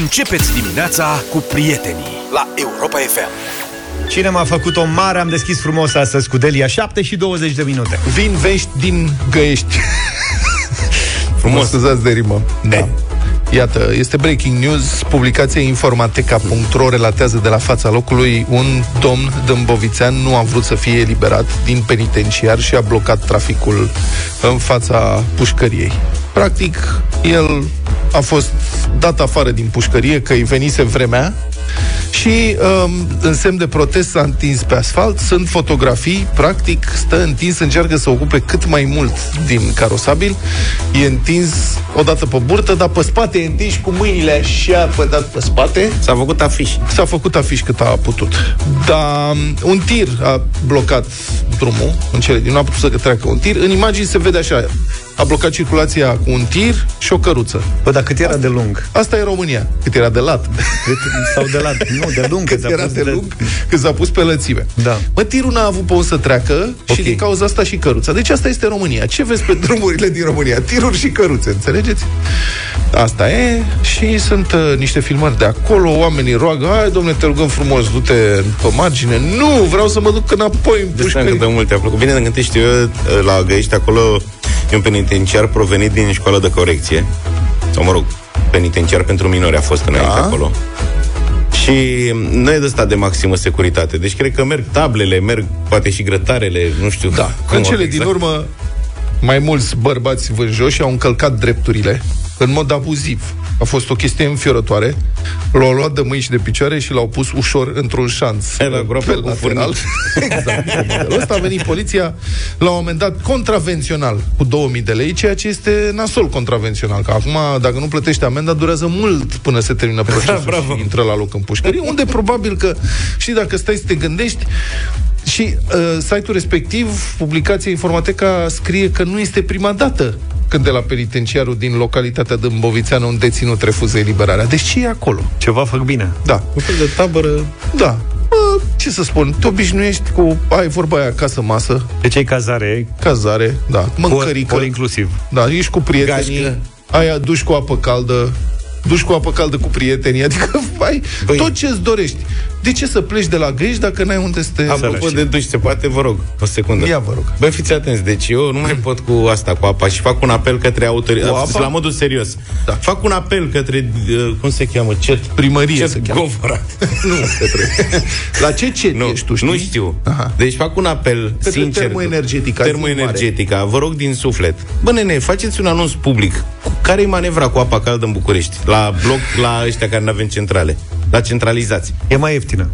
Începeți dimineața cu prietenii la Europa FM. Cine m-a făcut o mare, am deschis frumos astăzi cu Delia 7 și 20 de minute. Vin vești din găiești. Frumos. Scuzați de rimă. Da. Iată, este breaking news. Publicația informateca.ro relatează de la fața locului un domn dâmbovițean nu a vrut să fie eliberat din penitenciar și a blocat traficul în fața pușcăriei. Practic, el a fost dat afară din pușcărie că îi venise vremea și um, în semn de protest s-a întins pe asfalt. Sunt fotografii, practic stă întins, încearcă să ocupe cât mai mult din carosabil. E întins odată pe burtă, dar pe spate e întins cu mâinile așa pădat pe spate. S-a făcut afiș. S-a făcut afiș cât a putut. Dar um, un tir a blocat drumul în cele din nu a putut să treacă un tir. În imagini se vede așa, a blocat circulația cu un tir și o căruță. Bă, dar cât era de lung? Asta e România. Cât era de lat. Cât, sau de lat? Nu, de lung. Cât era de lung, de... cât s-a pus pe lățime. Da. Mă, tirul n-a avut pe unde să treacă okay. și din cauza asta și căruța. Deci asta este România. Ce vezi pe drumurile din România? Tiruri și căruțe, înțelegeți? Asta e și sunt uh, niște filmări de acolo, oamenii roagă, hai domnule, te rugăm frumos, du-te pe margine. Nu, vreau să mă duc înapoi în pușcărie. Deci de mult te-a plăcut. Bine, când știu eu, la Găiești, acolo E un penitenciar provenit din școală de corecție. Sau, mă rog, penitenciar pentru minori a fost înainte da. acolo. Și nu e de stat de maximă securitate. Deci cred că merg tablele, merg poate și grătarele, nu știu. Da. În cele exact. din urmă, mai mulți bărbați vânjoși au încălcat drepturile în mod abuziv. A fost o chestie înfiorătoare. L-au luat de mâini și de picioare și l-au pus ușor într-un șanț. E la groapă cu lateral. exact. Ăsta a venit poliția la un moment dat contravențional cu 2000 de lei, ceea ce este nasol contravențional. Că acum, dacă nu plătești amenda, durează mult până se termină da, procesul da, bravo. și intră la loc în pușcărie, unde probabil că, și dacă stai să te gândești, și uh, site-ul respectiv, publicația Informateca, scrie că nu este prima dată când de la penitenciarul din localitatea Dâmbovițeană un deținut refuză eliberarea. Deci ce e acolo? Ceva fac bine. Da. Un fel de tabără. Da. Bă, ce să spun, te obișnuiești cu, ai vorba aia, casă, masă. Deci ai cazare. Cazare, da. Mâncărică. All inclusiv. Da, ești cu prietenii. Gașcă. Ai duci cu apă caldă, duci cu apă caldă cu prietenii, adică ai Băi. tot ce-ți dorești. De ce să pleci de la Găiești dacă n-ai unde să te... Apropo de duș, se poate, vă rog, o secundă. Ia, vă rog. Băi, fiți atenți, deci eu nu mai pot cu asta, cu apa și fac un apel către autorități, la modul serios. Da. Fac un apel către, uh, cum se cheamă, cet? Primărie cet se cheamă. Govora. nu, către... La ce cet nu, ești tu, știi? Nu știu. Aha. Deci fac un apel către sincer. Termoenergetica. Termoenergetica, vă rog din suflet. Bă, nene, faceți un anunț public. Care e manevra cu apa caldă în București? La bloc, la ăștia care nu avem centrale. La centralizați. E mai ieftină.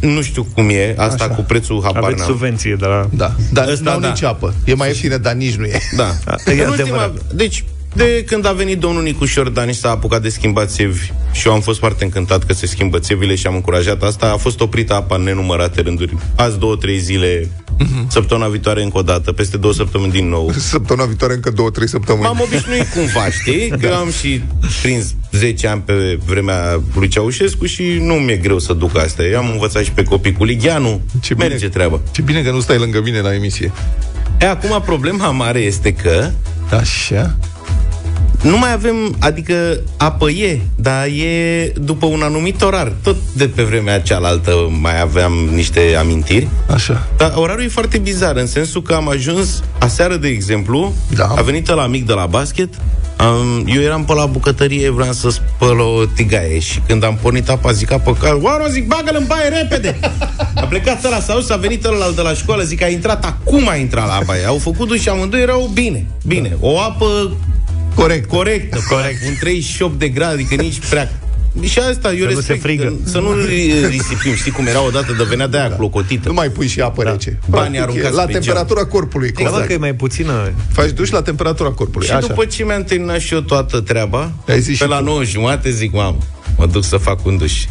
Nu știu cum e, asta Așa. cu prețul habar Aveți subvenție de la... Da, dar nu da. nici apă. E mai ieftină, dar nici nu e. Da. e ultima, deci, de când a venit domnul Nicu Șordan și s-a apucat de schimbat țevi și eu am fost foarte încântat că se schimbă țevile și am încurajat asta, a fost oprită apa în nenumărate rânduri. Azi două, trei zile, uh-huh. săptămâna viitoare încă o dată, peste două săptămâni din nou. Săptămâna viitoare încă două, trei săptămâni. M-am obișnuit cumva, știi? Că da. am și prins 10 ani pe vremea lui Ceaușescu și nu mi-e greu să duc asta. Eu am învățat și pe copii cu Ligheanu, ce merge bine, treaba. Ce bine că nu stai lângă mine la emisie. E, acum problema mare este că Așa nu mai avem, adică apă e, dar e după un anumit orar. Tot de pe vremea cealaltă mai aveam niște amintiri. Așa. Dar orarul e foarte bizar, în sensul că am ajuns, aseară, de exemplu, da. a venit la mic de la basket, Um, eu eram pe la bucătărie, vreau să spăl o tigaie și când am pornit apa, zic apă cal, oară, zic, bagă-l în baie repede! A plecat ăla sau s-a venit ăla de la școală, zic, a intrat, acum a intrat la baie. Au făcut duș și amândoi erau bine, bine. O apă Corect. Corect, corect. Un 38 de grade, adică nici prea și asta, eu să respect, nu frigă. să nu risipim. Știi cum era odată de venea de aia da. clocotită. Nu mai pui și apă da. rece. Banii aruncați La temperatura geam. corpului. Exact. Da, că e mai puțină. Faci duș la temperatura corpului. Și Așa. după ce mi-am terminat și eu toată treaba, Ai zis pe la 9 jumate zic, mamă, mă duc să fac un duș.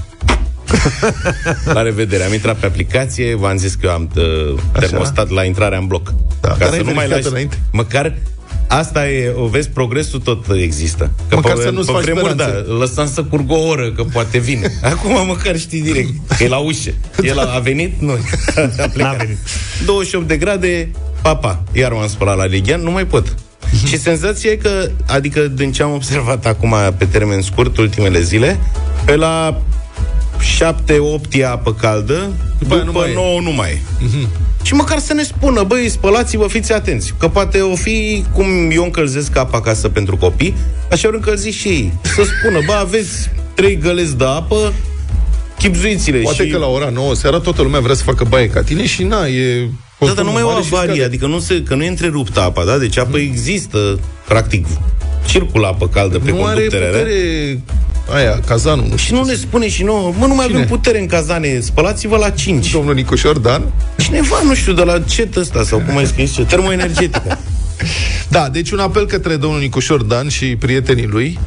la revedere. Am intrat pe aplicație, v-am zis că am uh, termostat la intrarea în bloc. Da, ca să nu mai lași, înainte. măcar Asta e, o vezi, progresul tot există. Că măcar pe, să nu-ți faci vremuri, da, lăsăm să curgă o oră, că poate vine. Acum măcar știi direct, că e la ușă. El a, a venit, nu, a plecat. Venit. 28 de grade, papa. Iar m-am spălat la Ligian, nu mai pot. și senzația e că, adică din ce am observat acum pe termen scurt, ultimele zile, pe la 7-8 e apă caldă, după, Bă, nu după mai e. 9 nu mai e. Și măcar să ne spună, băi, spălați-vă, fiți atenți. Că poate o fi cum eu încălzesc apa acasă pentru copii, așa ori încălzi și ei. Să spună, bă, aveți trei găleți de apă, chipzuiți-le. Poate și... că la ora 9 seara toată lumea vrea să facă baie ca tine și na, e... Da, dar nu mai e o mare și avarie, scade. adică nu se, că nu e întreruptă apa, da? Deci apă există, practic, circulă apă caldă pe nu are conductele alea. putere aia, cazanul, nu Și știu. nu ne spune și nouă, mă, nu mai Cine? avem putere în cazane, spălați-vă la 5. Domnul Nicușor Dan? Cineva, nu știu, de la cet ăsta sau cum ai scris ce, termoenergetică. Da, deci un apel către domnul Nicușor Dan și prietenii lui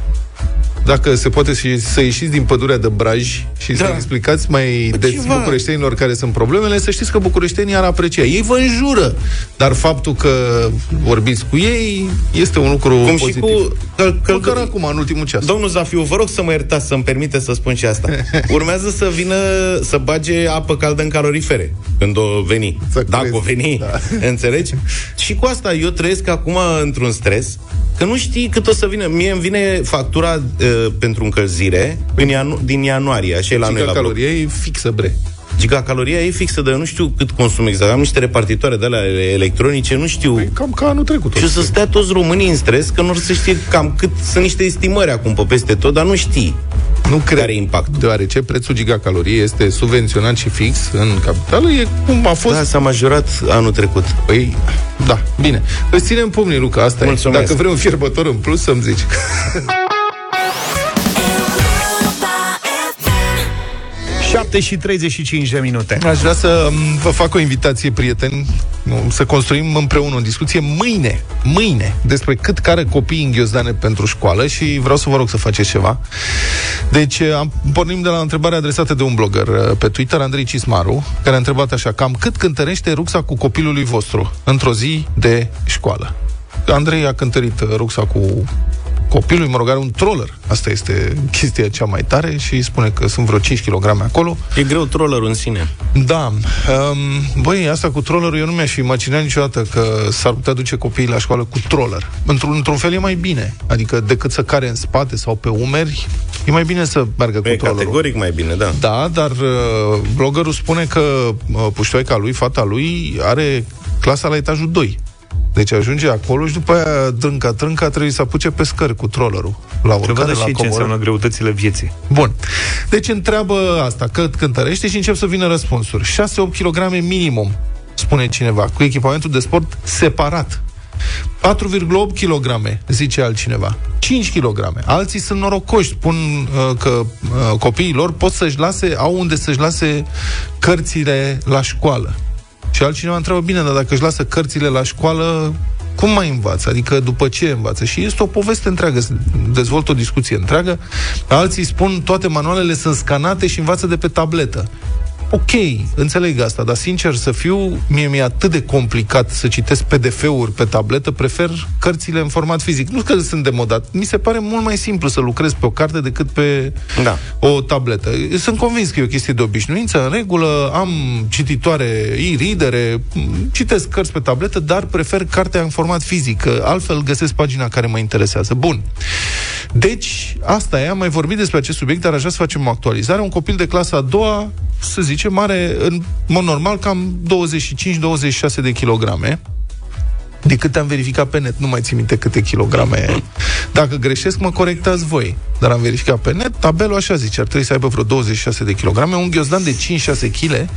dacă se poate și să ieșiți din pădurea de Braj și da. să Da. explicați mai Bă, des ceva. bucureștenilor care sunt problemele, să știți că bucureștenii ar aprecia. Ei vă înjură, dar faptul că vorbiți cu ei este un lucru Cum și pozitiv. cu căl- căl- Măcar acum, în ultimul ceas. Domnul Zafiu, vă rog să mă iertați să-mi permite să spun și asta. Urmează să vină să bage apă caldă în calorifere când o veni. Să Dacă crezi. o veni, Da. înțelegi? Și cu asta eu trăiesc acum într-un stres că nu știi cât o să vină. Mie îmi vine factura uh, pentru încălzire în ianu- din ianuarie, așa e la noi la bloc. calorie e fixă, bre. Gigacaloria e fixă, dar eu nu știu cât consum exact. Am niște repartitoare de alea electronice, nu știu... Păi cam ca anul trecut. Și o să stea toți românii în stres, că nu or să știe cam cât sunt niște estimări acum pe peste tot, dar nu știi. Nu cred. Care e impactul? Deoarece prețul gigacalorie este subvenționat și fix în capitală, e cum a fost Da, s-a majorat anul trecut. Păi, da, bine. Îți ținem pumnii, Luca, asta Mulțumesc. e. Dacă vrei un fierbător în plus, să-mi zici. 7 și 35 de minute. Aș vrea să m, vă fac o invitație, prieteni, m, să construim împreună o discuție mâine, mâine, despre cât care copiii în ghiozdane pentru școală și vreau să vă rog să faceți ceva. Deci, am, pornim de la o întrebare adresată de un blogger uh, pe Twitter, Andrei Cismaru, care a întrebat așa, cam cât cântărește rucsacul copilului vostru într-o zi de școală? Andrei a cântărit uh, rucsacul copilului, mă rog, are un troller. Asta este chestia cea mai tare și spune că sunt vreo 5 kg acolo. E greu trollerul în sine. Da. Um, băi, asta cu trollerul, eu nu mi-aș fi imaginat niciodată că s-ar putea duce copiii la școală cu troller. Într-un, într-un fel e mai bine. Adică decât să care în spate sau pe umeri, e mai bine să meargă cu E trollerul. categoric mai bine, da. Da, dar uh, bloggerul spune că uh, puștoica lui, fata lui, are clasa la etajul 2. Deci ajunge acolo și după aia, trânca, trânca, trebuie să apuce pe scări cu trollerul. La Să urcare, vadă la și ce coborâre. înseamnă greutățile vieții. Bun. Deci întreabă asta, cât cântărește și încep să vină răspunsuri. 6-8 kg minimum, spune cineva, cu echipamentul de sport separat. 4,8 kg, zice altcineva. 5 kg. Alții sunt norocoși, spun uh, că uh, copiii lor pot să-și lase, au unde să-și lase cărțile la școală. Și altcineva întreabă, bine, dar dacă își lasă cărțile la școală, cum mai învață? Adică după ce învață? Și este o poveste întreagă, se dezvoltă o discuție întreagă. Alții spun, toate manualele sunt scanate și învață de pe tabletă. Ok, înțeleg asta, dar sincer să fiu, mie mi-e atât de complicat să citesc PDF-uri pe tabletă, prefer cărțile în format fizic. Nu că sunt demodat, mi se pare mult mai simplu să lucrez pe o carte decât pe Da. o tabletă. Sunt convins că e o chestie de obișnuință, în regulă, am cititoare e-readere, m, citesc cărți pe tabletă, dar prefer cartea în format fizic, că altfel găsesc pagina care mă interesează. Bun. Deci, asta e, am mai vorbit despre acest subiect, dar aș vrea să facem o actualizare. Un copil de clasa a doua, să zicem, are, în mod normal, cam 25-26 de kilograme. De câte am verificat pe net, nu mai țin minte câte kilograme e. Dacă greșesc, mă corectați voi. Dar am verificat pe net, tabelul așa zice, ar trebui să aibă vreo 26 de kilograme. Un ghiozdan de 5-6 kg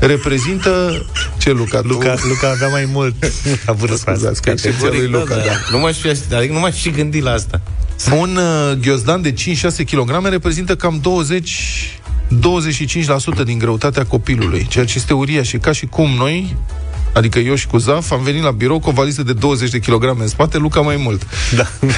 reprezintă... Ce, Luca? Tu? Luca, Luca avea mai mult la vârsta asta. Scuzați, că excepția lui Categoric, Luca, da. Nu m-aș fi, adică nu m-aș fi gândit la asta. Un uh, ghiozdan de 5-6 kg reprezintă cam 20 25% din greutatea copilului, ceea ce este uriaș. Și ca și cum noi, adică eu și cu Zaf, am venit la birou cu o valiză de 20 de kg în spate, Luca mai mult. Da.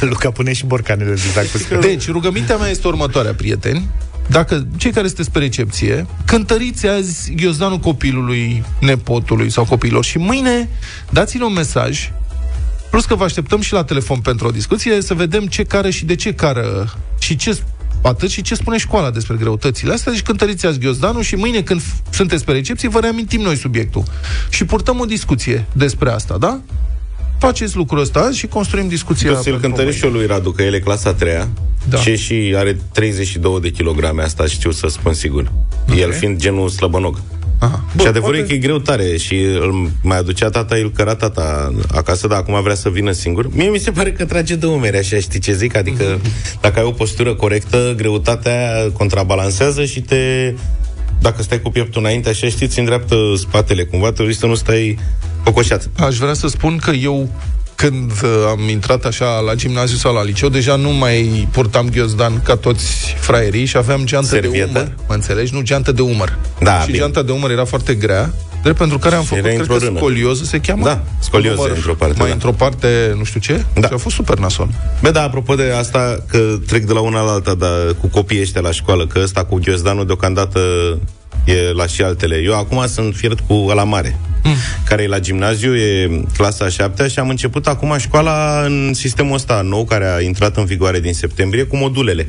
Luca pune și borcanele exact cu scări. Deci, rugămintea mea este următoarea, prieteni. Dacă cei care sunteți pe recepție, cântăriți azi ghiozdanul copilului, nepotului sau copiilor și mâine dați-le un mesaj Plus că vă așteptăm și la telefon pentru o discuție să vedem ce care și de ce cară și ce atât și ce spune școala despre greutățile astea. Deci cântăriți azi ghiozdanul și mâine când f- sunteți pe recepție vă reamintim noi subiectul. Și purtăm o discuție despre asta, da? faceți lucrul ăsta și construim discuția. Eu să-l cântăresc și eu lui Radu, că el e clasa a treia Da. și, și are 32 de kilograme, asta știu să spun sigur. El fiind genul slăbănog. Aha. și adevărul e că e greu tare și îl mai aducea tata, îl căra tata acasă, dar acum vrea să vină singur. Mie mi se pare că trage de umeri, așa, știi ce zic? Adică dacă ai o postură corectă, greutatea contrabalansează și te... Dacă stai cu pieptul înainte, așa știi, ți îndreaptă spatele cumva, te să nu stai cocoșat. Aș vrea să spun că eu când uh, am intrat așa la gimnaziu sau la liceu, deja nu mai purtam ghiozdan ca toți fraierii și aveam geantă Servietă? de umăr. Mă înțelegi? Nu, geantă de umăr. Da, și bine. geanta de umăr era foarte grea, drept pentru care am Și făcut, era cred într-o că rână. scolioză se cheamă? Da, scolioză Umăr, într-o parte, Mai da. într-o parte, nu știu ce? Da. Și a fost super nasol. Bă, da, apropo de asta, că trec de la una la alta dar cu copiii ăștia la școală, că ăsta cu ghiozdanul deocamdată e la și altele. Eu acum sunt fiert cu ăla mare, mm. care e la gimnaziu, e clasa a șaptea și am început acum școala în sistemul ăsta nou, care a intrat în vigoare din septembrie, cu modulele.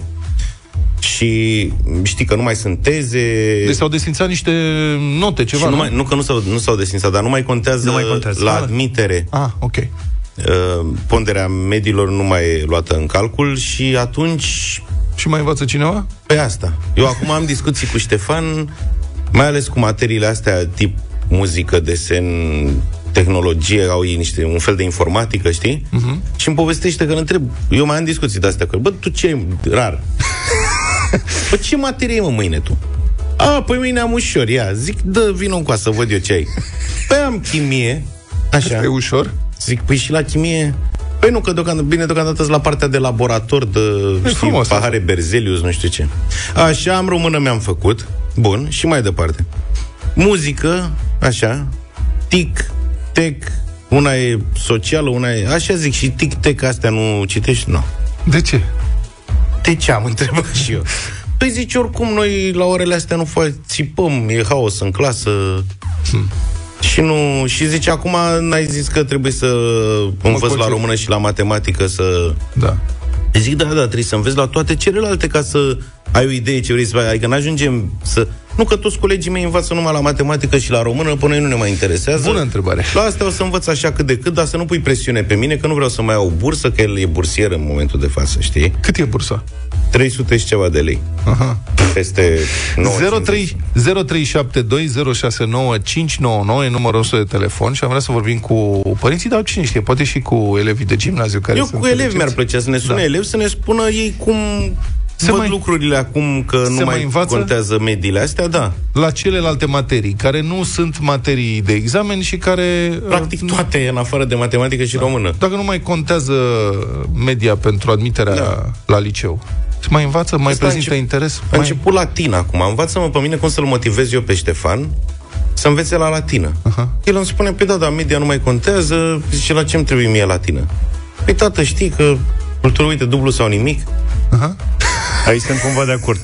Și știi că nu mai sunt teze... Deci s-au desfințat niște note, ceva, și nu, mai, nu că nu s-au, nu s-au desfințat, dar nu mai contează, Nu mai contează. la Ah. admitere. Ah, ok. Uh, ponderea mediilor nu mai e luată în calcul și atunci Și mai învață cineva? pe asta. Eu acum am discuții cu Ștefan, mai ales cu materiile astea tip muzică, desen, tehnologie, au ei niște, un fel de informatică, știi? Uh-huh. Și îmi povestește că îl întreb, eu mai am discuții de astea cu el, bă, tu ce ai rar? bă, ce materie ai, mă, mâine tu? A, păi mâine am ușor, ia, zic, dă, vină încoa să văd eu ce ai. Păi am chimie, așa. E ușor? Zic, păi și la chimie? Păi nu, că deocamdată, bine, deocamdată sunt la partea de laborator, de știi, frumos pahare Berzelius, nu știu ce. Așa, am română mi-am făcut. Bun, și mai departe. Muzică, așa, tic, tec, una e socială, una e... Așa zic, și tic-tec astea nu citești? Nu. De ce? De ce am întrebat și eu? Păi zici, oricum noi la orele astea nu fac, țipăm, e haos în clasă. Hmm. Și nu, și zice, acum n-ai zis că trebuie să învăț la concentru. română și la matematică să... Da. Zic, da, da, trebuie să înveți la toate celelalte ca să ai o idee ce vrei să faci. Adică n-ajungem să... Nu că toți colegii mei învață numai la matematică și la română, până noi nu ne mai interesează. Bună întrebare. La asta o să învăț așa cât de cât, dar să nu pui presiune pe mine, că nu vreau să mai iau bursă, că el e bursier în momentul de față, știi? Cât e bursa? 300 și ceva de lei. Aha. Peste 9, 03 0372069599 e numărul nostru de telefon și am vrea să vorbim cu părinții, dar cine știe, poate și cu elevii de gimnaziu care Eu sunt cu elevi fericiți. mi-ar plăcea să ne sune Da. elevi, să ne spună ei cum Se văd mai- lucrurile acum, că nu se mai, mai învață? contează mediile astea, da. La celelalte materii, care nu sunt materii de examen și care... Practic uh, toate, în afară de matematică și română. Dacă nu mai contează media pentru admiterea Da. la liceu, se mai învață, mai Asta a prezintă încep- interes? A Mai... început latin acum. Învață-mă pe mine cum să-l motivez eu pe Ștefan să învețe la latină. Aha. El îmi spune, pe da, dar media nu mai contează, zice, la ce îmi trebuie mie latină? Păi tată, știi că cultură, uite, dublu sau nimic? Aha. Aici sunt cumva de acord.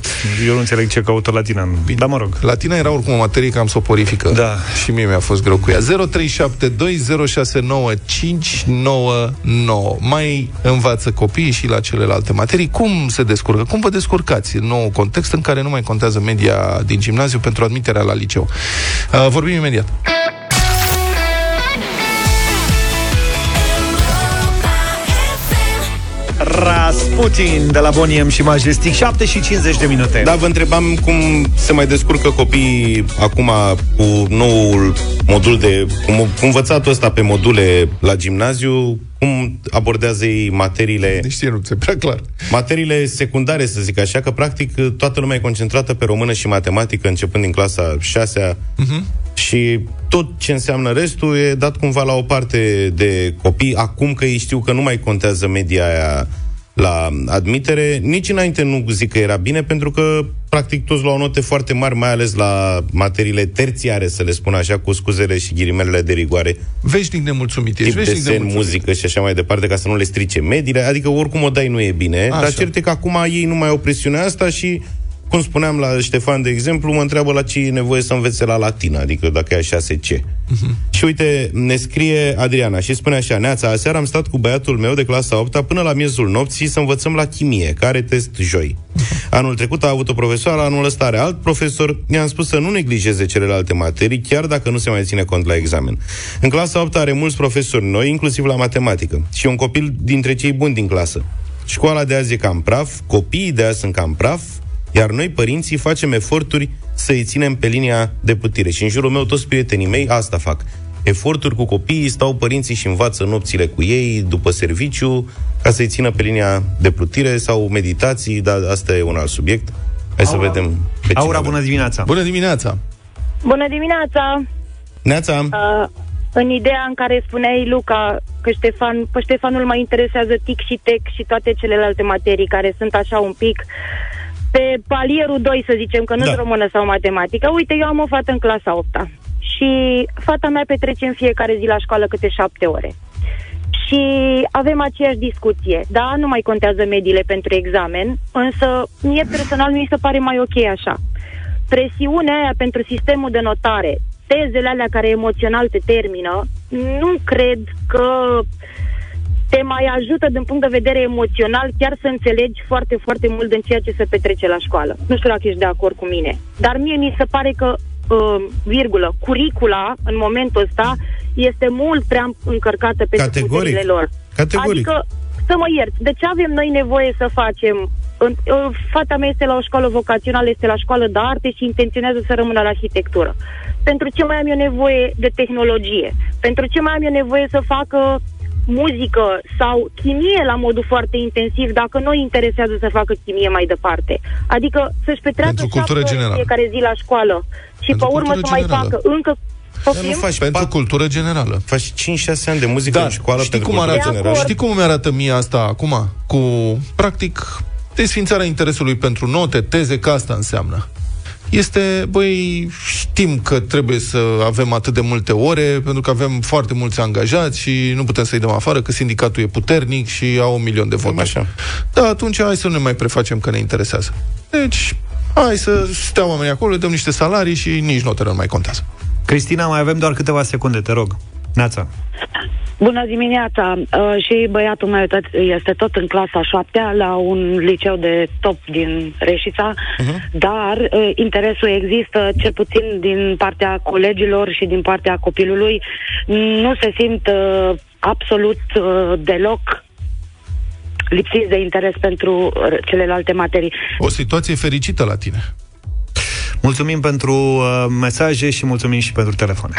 Eu nu înțeleg ce caută latina. în- Dar mă rog. Latina era oricum o materie cam soporifică. Da. Și mie mi-a fost greu cu ea. 0372069599. Mai învață copiii și la celelalte materii. Cum se descurcă? Cum vă descurcați în nou context în care nu mai contează media din gimnaziu pentru admiterea la liceu? Uh, vorbim imediat. Rasputin de la Boniem și Majestic 7 și 50 de minute Da, vă întrebam cum se mai descurcă copiii acum cu noul modul de... Cum, cu învățatul ăsta pe module la gimnaziu, cum abordează ei materiile... Deci nu ți prea clar. Materiile secundare, să zic așa, că practic toată lumea e concentrată pe română și matematică, începând din clasa 6 uh-huh. și tot ce înseamnă restul e dat cumva la o parte de copii, acum că ei știu că nu mai contează media aia la admitere, nici înainte nu zic că era bine, pentru că practic toți luau note foarte mari, mai ales la materiile terțiare, să le spun așa, cu scuzele și ghilimelele de rigoare, Veșnic nemulțumit. Ești tip veșnic desen, nemulțumit. muzică și așa mai departe, ca să nu le strice mediile. Adică oricum o dai nu e bine, Așa. dar cert e că acum ei nu mai au presiunea asta și cum spuneam la Ștefan, de exemplu, mă întreabă la ce e nevoie să învețe la latină, adică dacă e 6C. Uh-huh. Și uite, ne scrie Adriana și spune așa, Neața, aseară am stat cu băiatul meu de clasa 8 până la miezul nopții să învățăm la chimie, care test joi. Anul trecut a avut o profesoară, anul ăsta are alt profesor. I-am spus să nu neglijeze celelalte materii, chiar dacă nu se mai ține cont la examen. În clasa 8 are mulți profesori noi, inclusiv la matematică. Și un copil dintre cei buni din clasă. Școala de azi e cam praf, copiii de azi sunt cam praf, iar noi, părinții, facem eforturi să-i ținem pe linia de putire. Și în jurul meu, toți prietenii mei asta fac. Eforturi cu copiii, stau părinții și învață nopțile cu ei, după serviciu, ca să-i țină pe linia de plutire sau meditații, dar asta e un alt subiect. Hai Aura. să vedem pe Aura, bună dimineața! Bună dimineața! Bună dimineața! Neața! Uh, în ideea în care spuneai, Luca, că Ștefan, pe Ștefanul mai interesează TIC și TEC și toate celelalte materii care sunt așa un pic pe palierul 2, să zicem, că nu da. română sau matematică. Uite, eu am o fată în clasa 8 și fata mea petrece în fiecare zi la școală câte șapte ore. Și avem aceeași discuție. Da, nu mai contează mediile pentru examen, însă mie personal mi se pare mai ok așa. Presiunea aia pentru sistemul de notare, tezele alea care emoțional te termină, nu cred că te mai ajută din punct de vedere emoțional chiar să înțelegi foarte, foarte mult din ceea ce se petrece la școală. Nu știu dacă ești de acord cu mine. Dar mie mi se pare că, uh, virgulă, curicula, în momentul ăsta, este mult prea încărcată pe puterile lor. Categoric. Adică, să mă iert, de ce avem noi nevoie să facem uh, Fata mea este la o școală vocațională, este la școală de arte și intenționează să rămână la arhitectură. Pentru ce mai am eu nevoie de tehnologie? Pentru ce mai am eu nevoie să facă muzică sau chimie la modul foarte intensiv dacă nu interesează să facă chimie mai departe. Adică să-și petreacă cultură generală. fiecare zi la școală și Pentru pe urmă să mai facă încă nu faci pentru pat... cultură generală. Faci 5-6 ani de muzică da. în școală știi cum arată, generală. Știi cum mi-arată mie asta acum? Cu, practic, desfințarea interesului pentru note, teze, că asta înseamnă este, băi, știm că trebuie să avem atât de multe ore, pentru că avem foarte mulți angajați și nu putem să-i dăm afară, că sindicatul e puternic și au un milion de voturi. Așa. Da, atunci hai să nu ne mai prefacem că ne interesează. Deci, hai să stea oamenii acolo, le dăm niște salarii și nici notele nu mai contează. Cristina, mai avem doar câteva secunde, te rog. Neața. Bună dimineața! Uh, și băiatul meu este tot în clasa șaptea la un liceu de top din Reșița, uh-huh. dar uh, interesul există cel puțin din partea colegilor și din partea copilului. Nu se simt uh, absolut uh, deloc lipsiți de interes pentru uh, celelalte materii. O situație fericită la tine. Mulțumim pentru uh, mesaje și mulțumim și pentru telefon.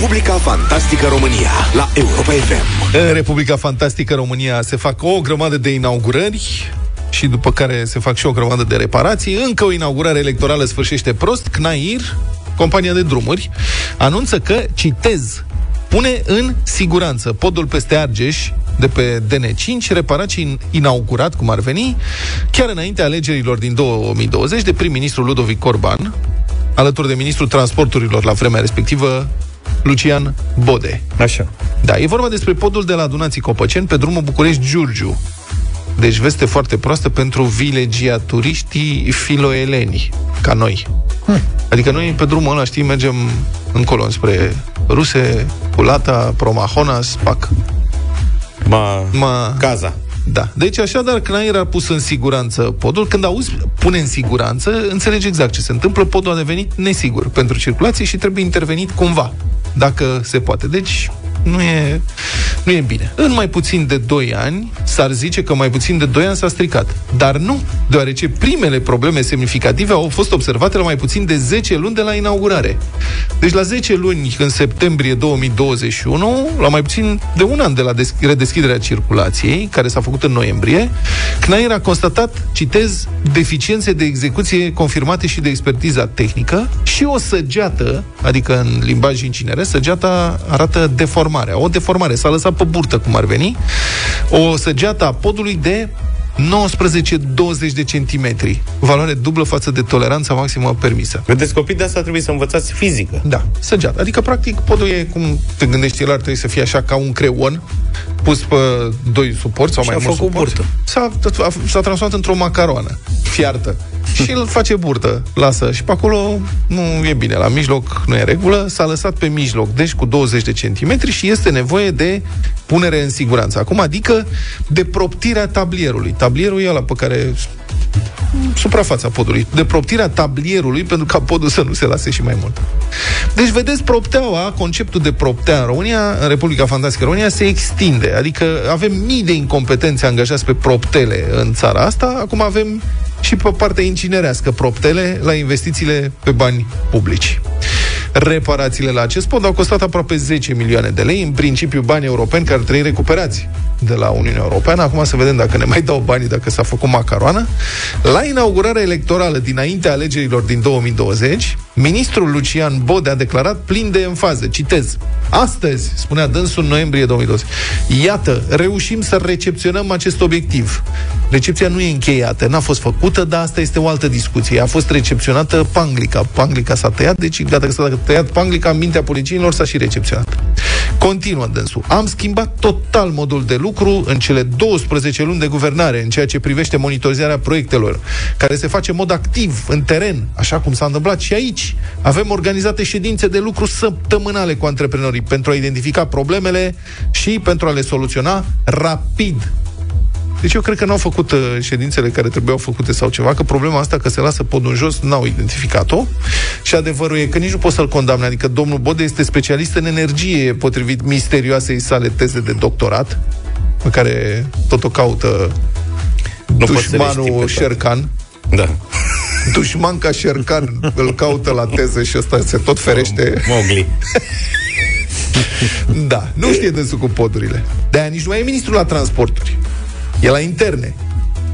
Republica Fantastică România la Europa FM. În Republica Fantastică România se fac o grămadă de inaugurări și după care se fac și o grămadă de reparații. Încă o inaugurare electorală sfârșește prost. CNAIR, compania de drumuri, anunță că, citez, pune în siguranță podul peste Argeș de pe DN5, reparat și inaugurat, cum ar veni, chiar înainte alegerilor din 2020 de prim-ministru Ludovic Orban, alături de ministrul transporturilor la vremea respectivă, Lucian Bode. Așa. Da, e vorba despre podul de la Dunații Copăceni pe drumul București-Giurgiu. Deci veste foarte proastă pentru vilegiaturiștii filoeleni, ca noi. Hmm. Adică noi pe drumul ăla, știi, mergem încolo spre Ruse, Pulata, Promahona, Spac. Ma, Ma... Caza. Da. Deci așadar, Cnair a pus în siguranță podul. Când auzi pune în siguranță, înțelegi exact ce se întâmplă. Podul a devenit nesigur pentru circulație și trebuie intervenit cumva, dacă se poate. Deci, nu e, nu e bine. În mai puțin de 2 ani, s-ar zice că mai puțin de 2 ani s-a stricat. Dar nu, deoarece primele probleme semnificative au fost observate la mai puțin de 10 luni de la inaugurare. Deci la 10 luni, în septembrie 2021, la mai puțin de un an de la redeschiderea circulației, care s-a făcut în noiembrie, CNAIR a constatat, citez, deficiențe de execuție confirmate și de expertiza tehnică și o săgeată, adică în limbaj incineresc, săgeata arată deformată deformare. O deformare. S-a lăsat pe burtă, cum ar veni. O săgeată a podului de 19-20 de centimetri. Valoare dublă față de toleranța maximă permisă. Vedeți, copii, de asta trebuie să învățați fizică. Da, săgeată. Adică, practic, podul e, cum te gândești, el ar trebui să fie așa ca un creon, pus pe doi suporți sau Și mai a mulți făcut suporți. burtă. S-a, a- s-a transformat într-o macaroană fiartă. și îl face burtă, lasă. Și pe acolo nu e bine. La mijloc nu e în regulă. S-a lăsat pe mijloc, deci cu 20 de centimetri și este nevoie de punere în siguranță. Acum, adică de proptirea tablierului. Tablierul e ăla pe care suprafața podului, de proptirea tablierului pentru ca podul să nu se lase și mai mult. Deci, vedeți, propteaua, conceptul de proptea în România, în Republica Fantastică România, se extinde. Adică avem mii de incompetenți angajați pe proptele în țara asta, acum avem și pe partea inginerească proptele la investițiile pe bani publici. Reparațiile la acest pod au costat aproape 10 milioane de lei, în principiu bani europeni care ar trebui recuperați de la Uniunea Europeană. Acum să vedem dacă ne mai dau banii, dacă s-a făcut macaroană. La inaugurarea electorală dinaintea alegerilor din 2020, ministrul Lucian Bode a declarat plin de enfază, citez, Astăzi, spunea dânsul în noiembrie 2020, iată, reușim să recepționăm acest obiectiv. Recepția nu e încheiată, n-a fost făcută, dar asta este o altă discuție. A fost recepționată Panglica. Panglica s-a tăiat, deci gata că s-a tăiat Panglica în mintea polițienilor s-a și recepționat. Continuă dânsul. Am schimbat total modul de lucru în cele 12 luni de guvernare în ceea ce privește monitorizarea proiectelor, care se face în mod activ, în teren, așa cum s-a întâmplat și aici. Avem organizate ședințe de lucru săptămânale cu antreprenorii pentru a identifica problemele și pentru a le soluționa rapid. Deci eu cred că n-au făcut uh, ședințele care trebuiau făcute sau ceva, că problema asta că se lasă podul în jos, n-au identificat-o. Și adevărul e că nici nu pot să-l condamne. Adică domnul Bode este specialist în energie, potrivit misterioasei sale teze de doctorat, pe care tot o caută Nu poți să le știi pe dușmanul toate. Șercan. Da. Dușman ca Șercan îl caută la teză și ăsta se tot ferește. Mogli. Da, nu știe dânsul cu podurile. De-aia nici nu mai e ministrul la transporturi. E la interne.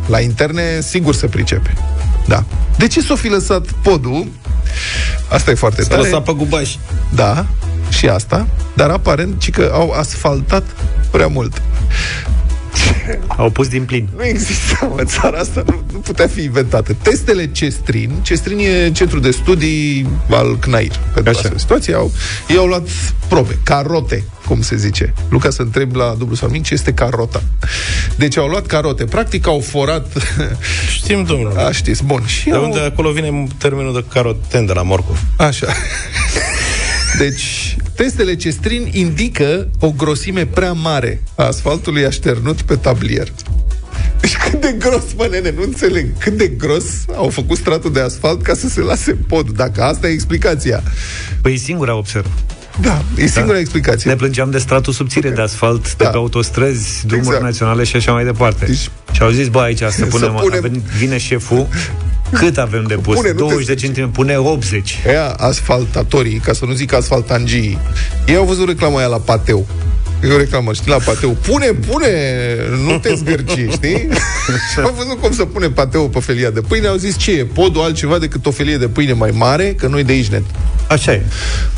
La interne, sigur se pricepe. Da. De ce s-o fi lăsat podul? Asta e foarte S-a tare. lăsat pe gubaș. Da, și asta. Dar aparent, ci că au asfaltat prea mult. Au pus din plin. Nu există, mă, țara asta nu, nu putea fi inventată. Testele Cestrin, Cestrin e centru de studii al CNAIR pentru Așa. astfel de situații, au, ei au luat probe, carote, cum se zice. Luca să întreb la dublu sau mic ce este carota. Deci au luat carote, practic au forat, Știm, domnule. a, știți, bun, și De au... unde acolo vine termenul de caroten de la morcov. Așa. Deci, testele Cestrin indică o grosime prea mare a asfaltului așternut pe tablier. Deci cât de gros, mă, nene, nu înțeleg. Cât de gros au făcut stratul de asfalt ca să se lase pod, dacă asta e explicația. Păi singura observ. Da, e singura explicație. Ne plângeam de stratul subțire de asfalt, Da. de pe autostrăzi, drumuri Exact. naționale și așa mai departe. Deci- și au zis, bă, aici să punem, punem- a venit, vine șeful, cât avem de pus? Pune, nu te 20 de zice. centimetri, pune 80. Ea, asfaltatorii, ca să nu zic asfaltangii, ei au văzut reclama aia la pateu. E o reclamă, știi, la pateu. Pune, pune, nu te zgârci, știi? și au văzut cum să pune pateu pe felia de pâine. Au zis, ce e, podul altceva decât o felie de pâine mai mare, că nu-i de aici net. Așa e.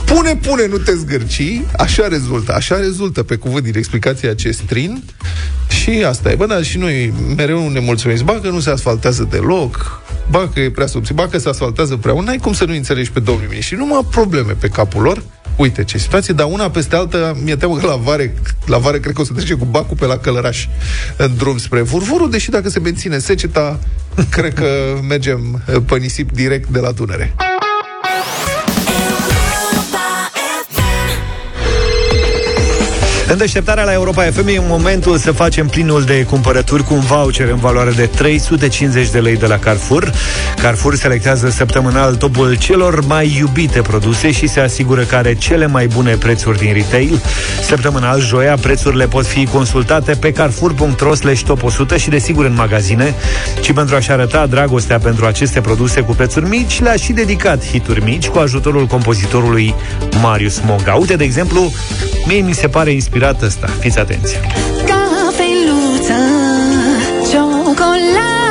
Pune, pune, nu te zgârci, așa rezultă. Așa rezultă, pe cuvânt, din explicația acest trin. Și asta e. Bă, dar și noi mereu ne mulțumim. Ba că nu se asfaltează deloc, ba că e prea subțire, ba că se asfaltează prea mult. N-ai cum să nu înțelegi pe domnul ministru. Și numai probleme pe capul lor. Uite ce situație, dar una peste alta, mi-e teamă că la vare, la vare cred că o să trece cu bacul pe la Călăraș în drum spre Vurvuru, deși dacă se menține seceta, cred că mergem eh, pe nisip direct de la Dunăre. În deșteptarea la Europa FM e momentul să facem plinul de cumpărături cu un voucher în valoare de 350 de lei de la Carrefour. Carrefour selectează săptămânal topul celor mai iubite produse și se asigură că are cele mai bune prețuri din retail. Săptămânal, joia, prețurile pot fi consultate pe carrefour.ro slash top 100 și desigur în magazine. Și pentru a-și arăta dragostea pentru aceste produse cu prețuri mici, le-a și dedicat hituri mici cu ajutorul compozitorului Marius Moga. Uite, de exemplu, mie mi se pare inspirat ăsta. Fiți atenți. Cafeluță, ciocolată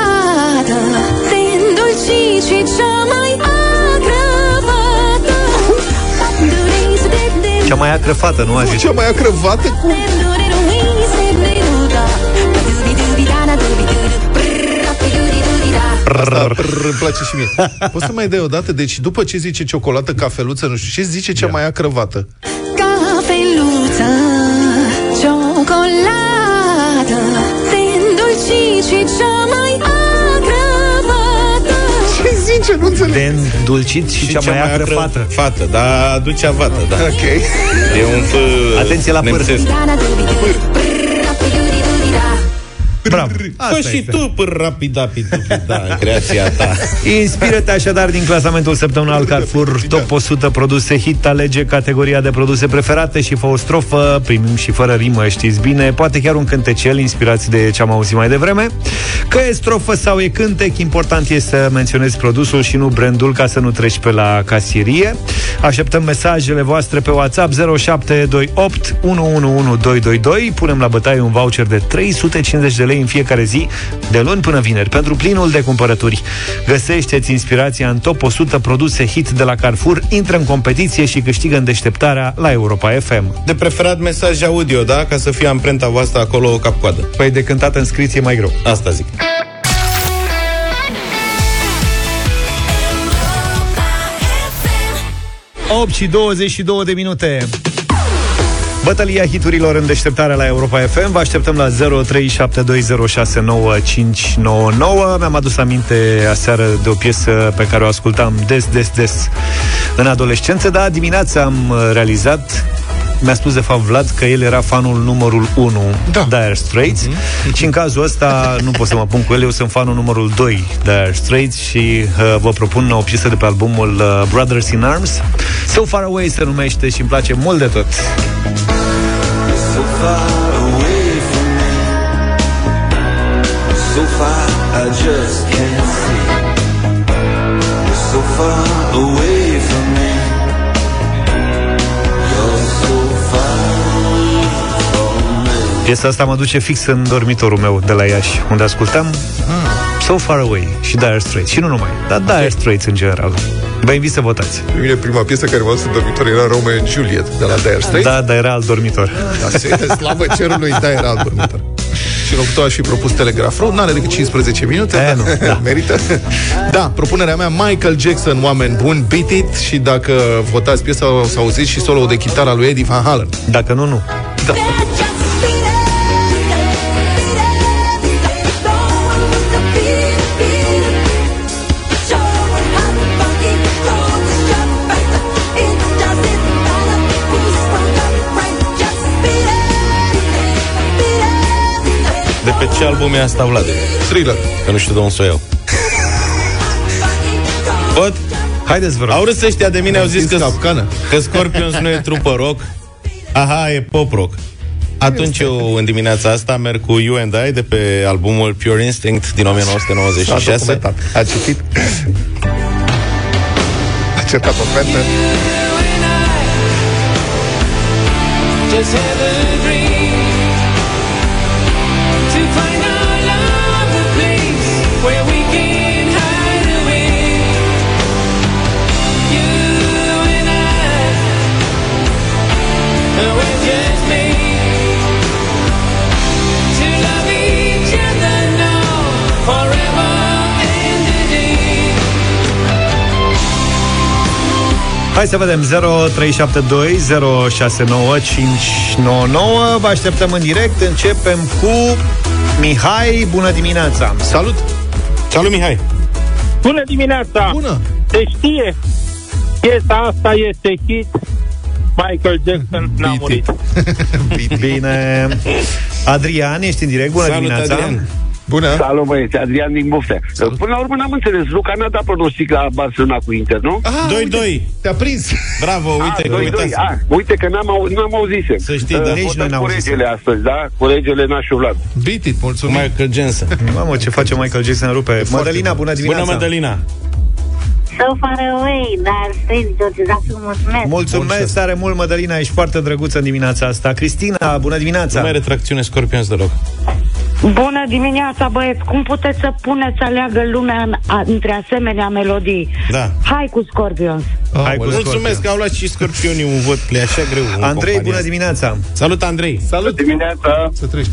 Din dulcicii cea mai agrăvată Cea mai acră fată, nu a zis? Cea mai acrăvată cu Asta prr, îmi place și mie. Poți să mai dai o dată? Deci după ce zice ciocolată, cafeluță, nu știu ce, zice cea mai acrăvată. Cafeluță, ciocolată și cea mai Ce zice? Nu înțeleg. De îndulcit și, cea, mai agră fată. Fată, da, ducea vată, da. Ok. E un f... Atenție la pâr. Bravo. Fă Asta și este. tu păr rapid, rapid, da, în creația ta. Inspiră-te așadar din clasamentul săptămânal Carrefour Top 100 produse hit Alege categoria de produse preferate Și fă o strofă, primim și fără rimă Știți bine, poate chiar un cântecel Inspirați de ce am auzit mai devreme Că e strofă sau e cântec Important e să menționezi produsul și nu brandul Ca să nu treci pe la casierie Așteptăm mesajele voastre pe WhatsApp 0728 111222 Punem la bătaie un voucher de 350 de lei în fiecare zi De luni până vineri Pentru plinul de cumpărături Găsește-ți inspirația în top 100 produse hit de la Carrefour Intră în competiție și câștigă în deșteptarea la Europa FM De preferat mesaj audio, da? Ca să fie amprenta voastră acolo cap-coadă. Păi de cântat în scris e mai greu Asta zic. 8 și 22 de minute. Bătălia hiturilor în deșteptarea la Europa FM Vă așteptăm la 0372069599 Mi-am adus aminte aseară de o piesă pe care o ascultam des, des, des în adolescență Dar dimineața am uh, realizat mi-a spus de fapt Vlad că el era fanul numărul 1 Da. Dire Straits mm-hmm. și în cazul ăsta nu pot să mă pun cu el, eu sunt fanul numărul 2 Dire Straits și uh, vă propun o piesă de pe albumul uh, Brothers in Arms So Far Away se numește și îmi place mult de tot So far away from me. So far I just can't Piesa asta mă duce fix în dormitorul meu de la Iași, unde ascultam So Far Away și Dire Straits. Și nu numai, dar Dire Straits în general. Vă invit să votați. Pe mine prima piesă care m-a dus în dormitor era Romeo and Juliet de la Dire Straits. Da, dar era alt dormitor. Da, se- slavă cerului, da, era alt dormitor. Și în octombrie a și propus Telegraph Road, n-are decât 15 minute, E, dar nu, da. merită. Da, propunerea mea, Michael Jackson, oameni buni, Beat It și dacă votați piesa, o să auziți și solo de chitară a lui Eddie Van Halen. Dacă nu, nu. Da. Pe ce album e asta, Vlad? Thriller. Că nu știu de unde să o iau. Pot? Haideți, vă rog. Au râs ăștia de mine, au zis că, capcană. că Scorpions nu e trupă rock. Aha, e pop rock. Atunci eu, în dimineața asta, merg cu You and I de pe albumul Pure Instinct din S-a 1996. documentat. A citit. A cercat ofertă. Just have Hai să vedem 0372 069 599 Vă așteptăm în direct Începem cu Mihai, bună dimineața Salut! Salut, Mihai! Bună dimineața! Bună! Se știe, piesa asta este hit. Michael Jackson n-a Beat murit. Bine Adrian, ești în direct, bună Salut, dimineața Adrian. Bună! Salut, băieți, Adrian din Buftea. Până la urmă n-am înțeles. Luca n-a dat pronostic la Barcelona cu Inter, nu? Ah, 2-2. uite, Te-a prins! Bravo, uite, ah, 2-2. uitați. Ah, uite că n-am, au, n-am auzisem. Să știi, dar nici votăm noi n-am cu auzisem. regele astăzi, da? Cu regele Nașu Vlad. Beat it, Cu mulțumim! Michael Jensen. Mamă, ce face Michael Jackson rupe Mădălina, bună dimineața Bună, Madalina! So far away, dar stai, George, da, mulțumesc. Mulțumesc tare mult, Mădălina, ești foarte drăguță în dimineața asta Cristina, bună Nu dimineața mai retracțiune Scorpions deloc. Bună dimineața, băieți! Cum puteți să puneți să aleagă lumea în, a, între asemenea melodii? Da. Hai cu Scorpions! Hai cu Mulțumesc Scorpion. că au luat și Scorpionii un vot, le e așa greu. în Andrei, compania bună asta. dimineața Salut, Andrei! Salut! Dimineața, Să treci.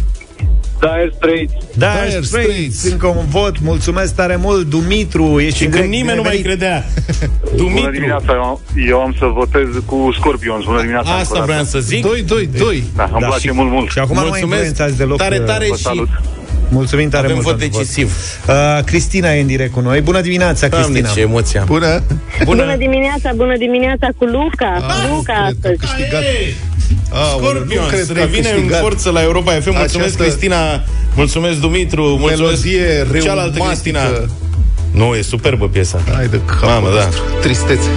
Dire Straits. Dire Dire Straits, Straits. încă un vot, mulțumesc tare mult Dumitru, ești Și în când direct, nimeni nu mai binevenit. credea. Bună Dumitru. dimineața, eu, eu am să votez cu Scorpions. Bună dimineața. încă o Asta dată. vreau să zic. 2, 2, 2. Da, îmi Da, place și- mult, mult. Și acum nu mai Mulțumesc influențați deloc tare, uh, tare Vă și salut. Mulțumim tare Avem mult vot pentru decisiv. Uh, Cristina e în direct cu noi. Bună dimineața, Doamne, Cristina. ce emoție am. Bună! Bună dimineața, bună dimineața cu Luca. Ah, Luca cred că a astăzi. câștigat. Aoleu, nu Scorpions cred că a revine în câștigat. forță la Europa FM. Mulțumesc, Această Cristina. Mulțumesc, Dumitru. Mulțumesc, Melodie cealaltă reumatică. Cristina. Nu, e superbă piesa. Hai de capul Mamă, da. nostru. Tristețe.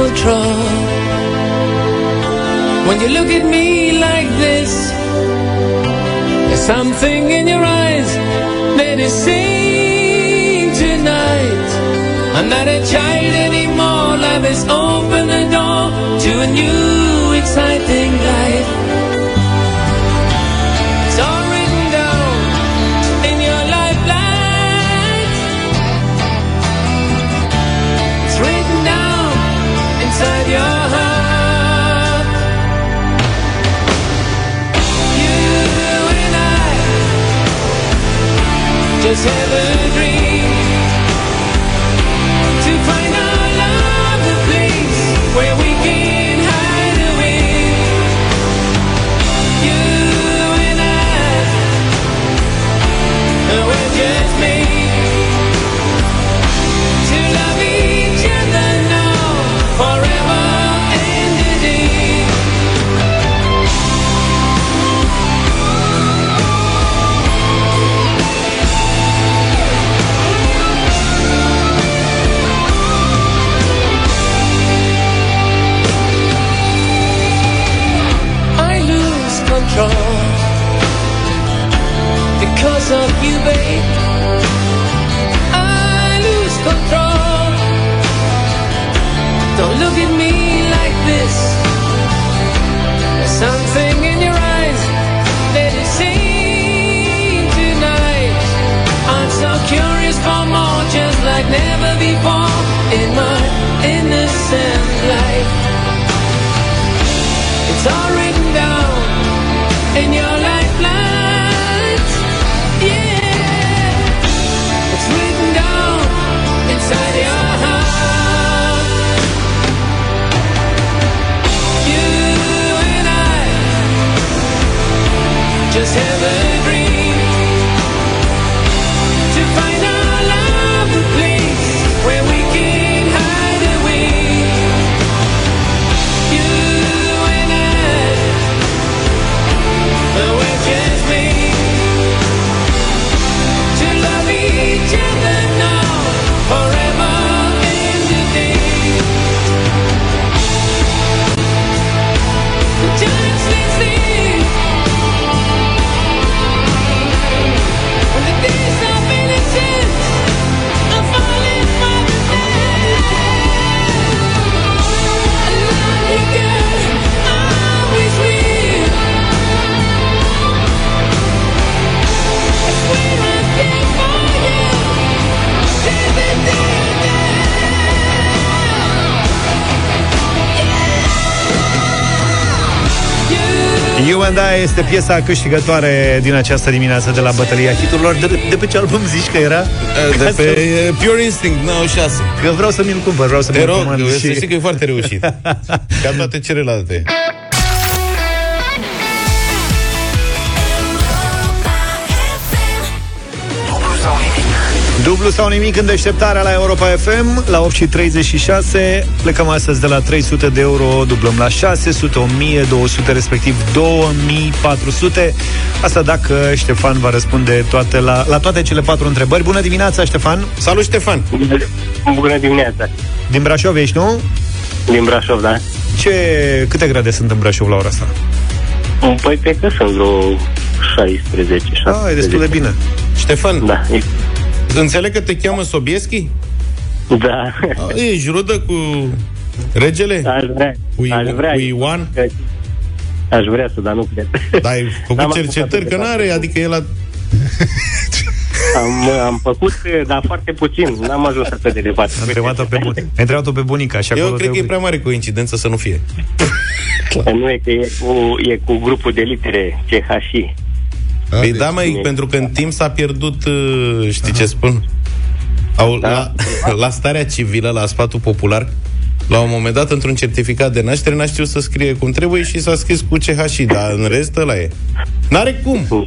Control when you look at me like this. There's something in your eyes that is saying tonight. I'm not a child anymore. Love has opened the door to a new, exciting just babe. I lose control. Don't look at me like this. There's something in your eyes tonight. I'm so curious for more, just like never before in my innocent life. It's all written down in your este piesa câștigătoare din această dimineață de la Bătălia Hiturilor. De, de pe ce album zici că era? De Ca pe să- Pure Instinct 96. Că vreau să mi-l cumpăr, vreau să Te mi-l rog, comand să și... știi că e foarte reușit. Ca toate celelalte. Dublu sau nimic în deșteptarea la Europa FM La 8 și 36 Plecăm astăzi de la 300 de euro Dublăm la 600, 1200 Respectiv 2400 Asta dacă Ștefan va răspunde toate la, la toate cele patru întrebări Bună dimineața, Ștefan Salut, Ștefan Bună dimineața. Din Brașov ești, nu? Din Brașov, da. Ce, câte grade sunt în Brașov la ora asta? Păi cred că sunt vreo 16, 17. Ah, e destul de bine Ștefan, Da, e, înțeleg că te cheamă Sobieschi? da. Ești rudă cu regele? Aș vrea. Cu, I- aș vrea. cu Ioan? Aș vrea să, dar nu cred. Dar ai făcut N-am cercetări, apucat că de n-are, adică el a... Am, am făcut, dar foarte puțin. N-am ajuns atât de departe. Am întrebat-o pe, bun. Ai întrebat-o pe bunica și Eu acolo cred că e te- prea mare coincidență să nu fie. Nu e că e cu, e cu grupul de litere CHI. Păi da, mai pentru că în timp s-a pierdut, uh, știi ce spun? Au, la, la starea civilă, la sfatul popular, la un moment dat, într-un certificat de naștere, n-a știut să scrie cum trebuie și s-a scris cu CHI, dar în rest ăla e. N-are cum.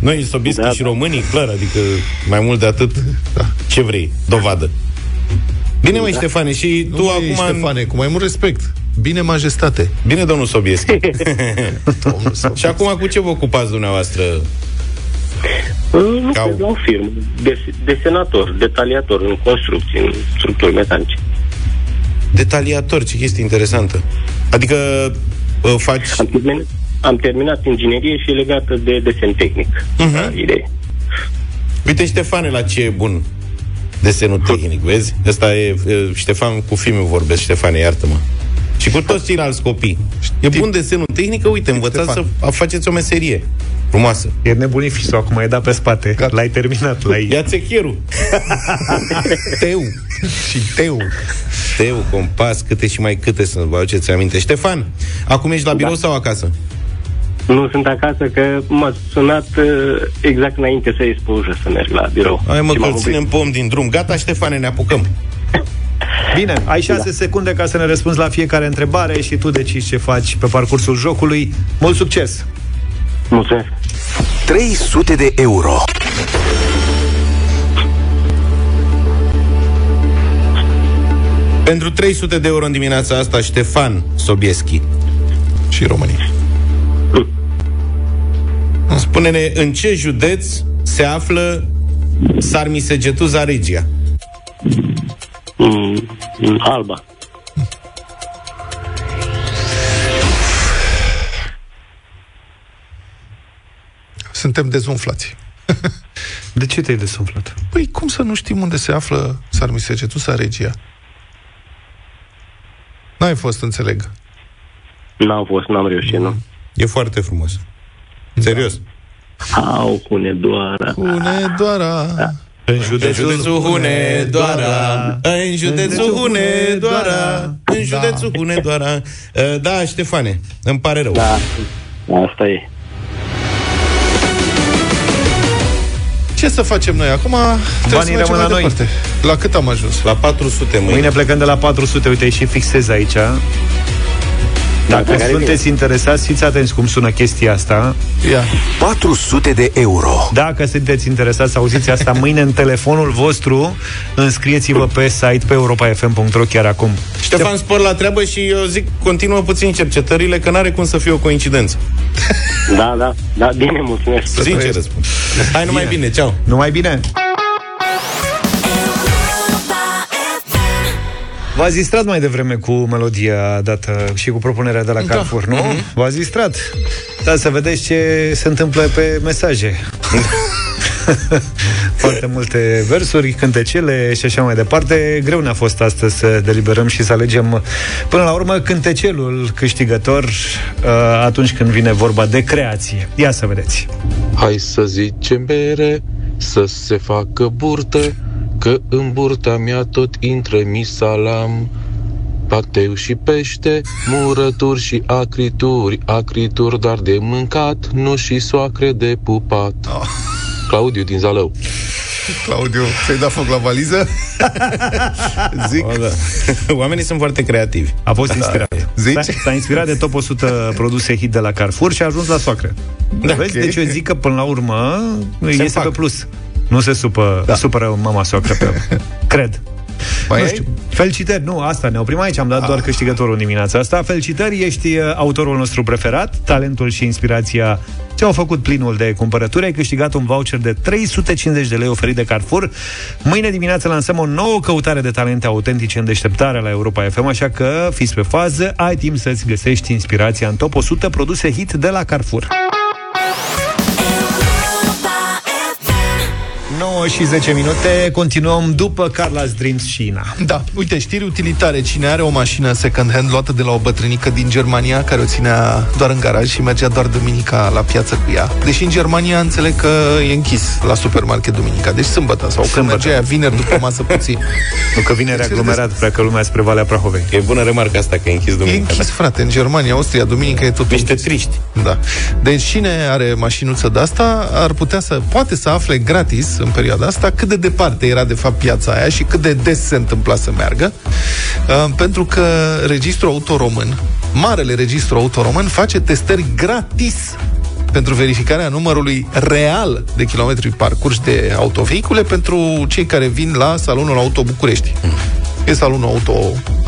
Noi, sobieschi da, și românii, clar, adică mai mult de atât, ce vrei, dovadă. Bine, măi, Ștefane, și tu Nu, acum... măi, Ștefane, cu mai mult respect. Bine, majestate. Bine, domnul Sobieschi. și acum cu ce vă ocupați dumneavoastră? Nu Ca- cred la o firmă. Des- desenator, detaliator în construcții, în structuri metalice. Detaliator, ce chestie interesantă. Adică uh, faci... Am terminat, am terminat inginerie și e legată de desen tehnic. Uh-huh. Idee. Uite, Ștefane, la ce e bun desenul tehnic, vezi? Ăsta e, e Ștefan, cu filmul vorbesc, Ștefane, iartă-mă. Și cu toți ceilalți copii. E bun desenul tehnic, că, uite, învățați să Ștefan. faceți o meserie frumoasă. E nebunit fisul acum, e dat pe spate. L-ai terminat, l-ai... Ia țechierul. Teu. și teu. Teu, compas, câte și mai câte să vă aduceți aminte. Ștefan, acum ești la birou sau acasă? Nu sunt acasă că m-a sunat uh, exact înainte să ies pe ușă să merg la birou. Hai mă, Și că m-am îl ținem pom din drum. Gata, Ștefane, ne apucăm. Bine, ai șase da. secunde ca să ne răspunzi la fiecare întrebare și tu decizi ce faci pe parcursul jocului. Mult succes! Mulțumesc! 300 de euro. Pentru 300 de euro în dimineața asta, Ștefan Sobieschi. Și România. Spune-ne în ce județ se află Sarmisegetuza Regia? Mm, mm, Alba. Suntem dezumflați. De ce te-ai desumflat? Păi cum să nu știm unde se află Sarmisegetusa Regia? N-ai fost, înțeleg. N-am fost, n-am reușit, nu. E foarte frumos. Serios. Au, cune doar. Hunedoara. În În județul Hunedoara În județul Hunedoara În județul Hunedoara Uh, Da, Ștefane, îmi pare rău Da, asta e. Ce să facem noi acum? Trebuie Banii să mergem rămân mai la noi. departe. La cât am ajuns? La 400 mâine, Mâine plecăm de la 400, uite, și fixez aici. Dacă care sunteți interesați, fiți atenți cum sună chestia asta. Ia. 400 de euro. Dacă sunteți interesați să auziți asta mâine în telefonul vostru, înscrieți-vă pe site pe europa.fm.ro chiar acum. Ștefan, spor la treabă și eu zic Continuă puțin cercetările Că n-are cum să fie o coincidență Da, da, da, bine, mulțumesc. Sincer răspund Hai numai bine, ceau Numai bine! V-ați distrat mai devreme cu melodia dată și cu propunerea de la Da. Carrefour, nu? Mhm. V-ați distrat. Da, să vedeți ce se întâmplă pe mesaje. Foarte multe versuri, cântecele și așa mai departe. Greu ne-a fost astăzi să deliberăm și să alegem până la urmă cântecelul câștigător uh, atunci când vine vorba de creație. Ia să vedeți. Hai să zicem bere, să se facă burtă, că în burta mea tot intră misalam. Pateu și pește, murături și acrituri, acrituri dar de mâncat, nu și soacre de pupat. Claudiu din Zalău. Claudiu, ți-ai dat foc la valiză? Zic. o, da. Oamenii sunt foarte creativi A fost inspirat. Zici? S-a, s-a inspirat de top 100 produse hit de la Carrefour și a ajuns la soacră. Da, Vezi? ok. Deci eu zic că până la urmă iese împac. pe plus. Nu se supă, da. supără mama soacră pe Cred. Mai nu ai? știu. Felicitări, nu, asta ne oprim aici, am dat doar câștigătorul în dimineața asta. Felicitări, ești uh, autorul nostru preferat, talentul și inspirația ți-au făcut plinul de cumpărături, ai câștigat un voucher de 350 de lei oferit de Carrefour. Mâine dimineață lansăm o nouă căutare de talente autentice în deșteptare la Europa FM, așa că fiți pe fază, ai timp să-ți găsești inspirația în top 100 produse hit de la Carrefour. 9 și 10 minute, continuăm după Carla's Dreams și Ina. Da, uite, știri utilitare. Cine are o mașină second-hand luată de la o bătrânică din Germania, care o ținea doar în garaj și mergea doar duminica la piață cu ea. Deși în Germania înțeleg că e închis la supermarket duminica, deci sâmbătă sau când Sâmbătă. mergea ea vineri după masă puțin. Nu că vine aglomerat, pleacă lumea spre Valea Prahovei. E bună remarca asta că e închis E duminica. închis, frate, în Germania, Austria, duminică e tot Niște închis. triști. Da. Deci cine are mașinuță de asta ar putea să, poate să afle gratis în perioada asta cât de departe era de fapt piața aia și cât de des se întâmpla să meargă, uh, pentru că Registrul Auto Român, marele Registru Auto Român, face testări gratis pentru verificarea numărului real de kilometri parcurși de autovehicule pentru cei care vin la Salonul Auto București. E salonul auto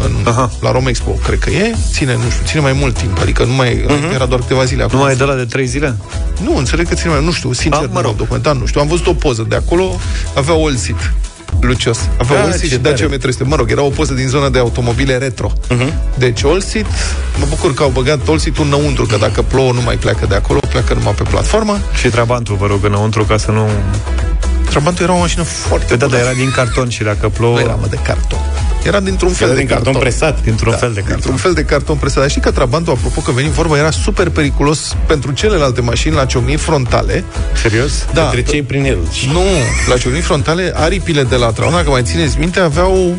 în, Aha. la Romexpo, cred că e. Ține, nu știu, ține mai mult timp. Adică nu mai, uh-huh. era doar câteva zile acum. Nu mai e de la de 3 zile? Nu, înțeleg că ține mai Nu știu, sincer, Ah, ah, mă mă rog. rog. documentat, nu știu. Am văzut o poză de acolo, avea Olsit. Lucios. Avea Ah, Olsit ce și Dacia tare. M300. Mă rog, era o poză din zona de automobile retro. Uh-huh. Deci Olsit, mă bucur că au băgat Olsit-ul înăuntru, că dacă plouă nu mai pleacă de acolo, pleacă numai pe platformă. Și Trabantul, vă rog, înăuntru, ca să nu... Trabantul era o mașină foarte Da, bună. dar era din carton și dacă plouă... Nu era, mă, de carton. Era dintr-un fel Era de din carton presat. Dintr-un fel de carton. Dintr-un fel de carton presat. Dar știi că Trabantul, apropo că venim vorba, era super periculos pentru celelalte mașini la ciocniri frontale. Serios? Da, Că treceai prin el. Nu, la ciocniri frontale, aripile de la Trauna, dacă mai țineți minte, aveau...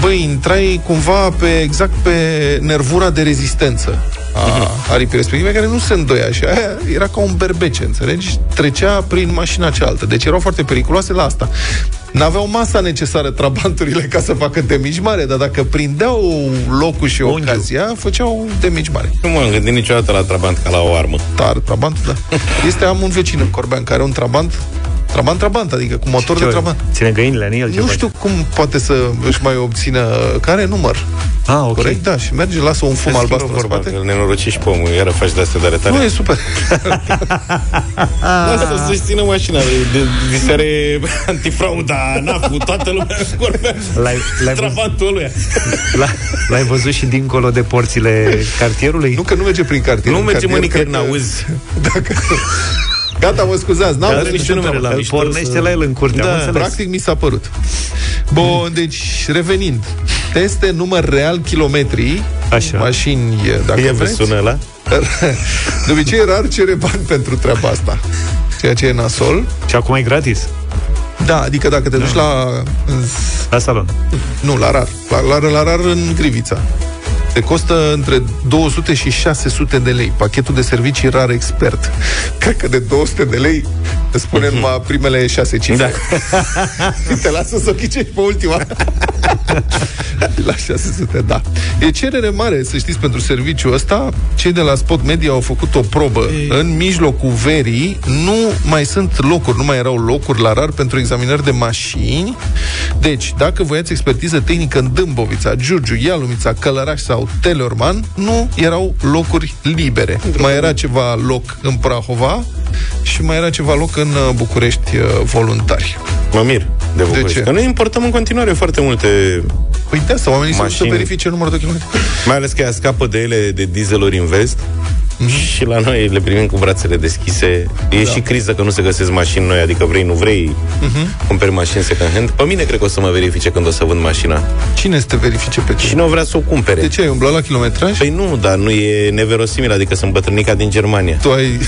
Băi, intrai cumva pe, exact pe nervura de rezistență a aripii respective, care nu se îndoia și aia era ca un berbece, înțelegi? Trecea prin mașina cealaltă. Deci erau foarte periculoase la asta. N-aveau masa necesară trabanturile ca să facă de mici mare, dar dacă prindeau locul și Unghiul. ocazia, făceau de mici mare. Nu m-am gândit niciodată la Trabant ca la o armă. Dar Trabant, da. Este, am un vecin în Corbean care are un Trabant, Trabant, Trabant, adică cu motor Ce de ori? Trabant. Ține găinile în el? ce Nu face? știu cum poate să își mai obțină care număr. Ah, ok. Corect, da, și merge, lasă un fum Se albastru schimbă în vorba, spate. că nenorociși pe omul, iară faci de astea de arătare. Nu, e super. Lasă să-și țină mașina de, de, de seare antifrauda, NAF-ul, toată lumea vorbea. L-ai, l-ai, văzut, Trabantul lui. l-ai, l-ai văzut și dincolo de porțile cartierului? Nu că nu merge prin cartier. Nu În merge mă cartier, nicăieri, cred că- n-auzi. Dacă... Gata, mă scuzați, n-am Are vrut niște să numere întreabă. la Îl mișto pornește să- la el în curte, Da. am înțeles. Practic mi s-a părut. Bun, deci, revenind. Teste număr real kilometri, Așa. mașini, dacă Ia vreți. sună ăla. De obicei, rar cere bani pentru treaba asta. Ceea ce e nasol. Și acum e gratis. Da, adică dacă te duci la... în- La salon. Nu, la rar. La, la, la rar în Grivița. Te costă între 200 și 600 de lei. Pachetul de servicii rar expert. Cred că de 200 de lei îți spune numai primele 6 cifre. Da. Te lasă să o ghicești pe ultima. la 600, da. E cerere mare, să știți, pentru serviciul ăsta. Cei de la Spot Media au făcut o probă. În mijlocul verii nu mai sunt locuri, nu mai erau locuri la rar pentru examinări de mașini. Deci, dacă voiați expertiză tehnică în Dâmbovița, Giurgiu, Ialumița, Călăraș sau Teleorman, nu erau locuri libere. Mai era ceva loc în Prahova și mai era ceva loc în uh, București uh, voluntari. Mă mir de București. ce? Că noi importăm în continuare foarte multe, Păi de asta oamenii să Mașini. verifice numărul de kilometri. mai ales că ea scapă de ele de dieseluri în vest și la noi le primim cu brațele deschise. E și criză că nu se găsesc mașini noi, adică vrei, nu vrei, cumperi mașini second hand. Pe mine cred că o să mă verifice când o să vând mașina. Cine să te verifice pe tine? Și nu vrea să o cumpere. De ce ai umblat la kilometraj? Păi nu, dar nu e neverosimil, adică sunt bătrânica din Germania. Tu ai...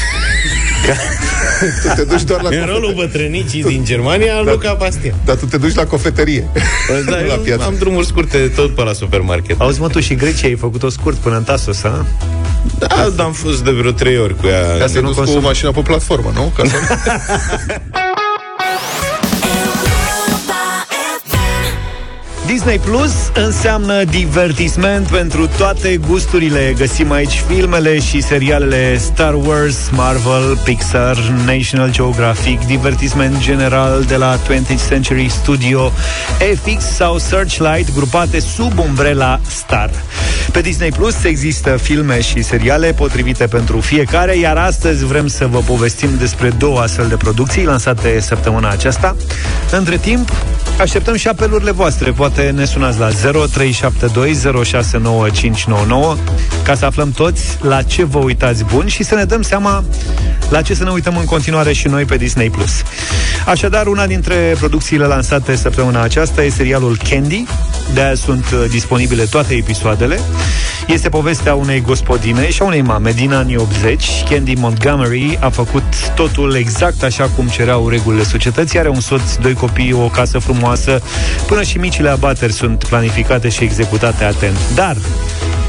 tu te duci doar la În rolul bătrânicii din Germania, am Luca Pastia. Dar tu te duci la cofetărie. Da, Nu la eu piață. am drumuri scurte tot pe la supermarket. Auzi, mă, tu și Grecia ai făcut-o scurt până în Tasos, a? Da, dar am fost de vreo trei ori cu ea. Ca să nu cu mașina pe platformă, nu? Ca să... Disney Plus înseamnă divertisment pentru toate gusturile. Găsim aici filmele și serialele Star Wars, Marvel, Pixar, National Geographic, divertisment general de la 20th Century Studio, FX sau Searchlight, grupate sub umbrela Star. Pe Disney Plus există filme și seriale potrivite pentru fiecare, iar astăzi vrem să vă povestim despre două astfel de producții lansate săptămâna aceasta. Între timp, Așteptăm și apelurile voastre. Poate ne sunați la 0372069599 ca să aflăm toți la ce vă uitați bun și să ne dăm seama la ce să ne uităm în continuare și noi pe Disney+. Plus. Așadar, una dintre producțiile lansate săptămâna aceasta e serialul Candy. De aia sunt uh, disponibile toate episoadele. Este povestea unei gospodine și a unei mame din anii 80. Candy Montgomery a făcut totul exact așa cum cereau regulile societății. Are un soț, doi copii, o casă frumoasă. Până și micile abateri sunt planificate și executate atent. Dar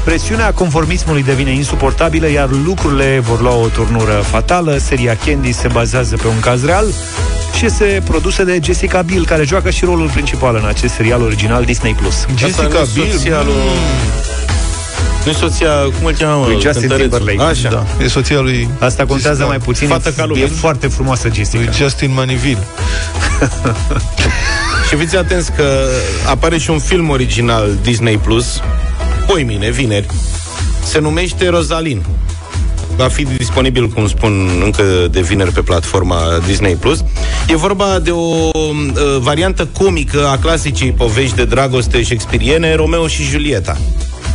Presiunea conformismului devine insuportabilă, iar lucrurile vor lua o turnură fatală. Seria Candy se bazează pe un caz real și este produsă de Jessica Biel, care joacă și rolul principal în acest serial original Disney+. Plus. Jessica Biel, lui... Nu e soția, cum îl cheamă? Lui Justin cântărețul? Timberlake. Așa. Da. E soția lui... Asta contează Jessica. mai puțin. Fată ca e lumea. foarte frumoasă Jessica. Lui Justin Maniville. Și fiți atenți că apare și un film original Disney Plus, poi mine, vineri, se numește Rosalin. Va fi disponibil, cum spun, încă de vineri pe platforma Disney+. Plus. E vorba de o uh, variantă comică a clasicii povești de dragoste shakespeariene, Romeo și Julieta.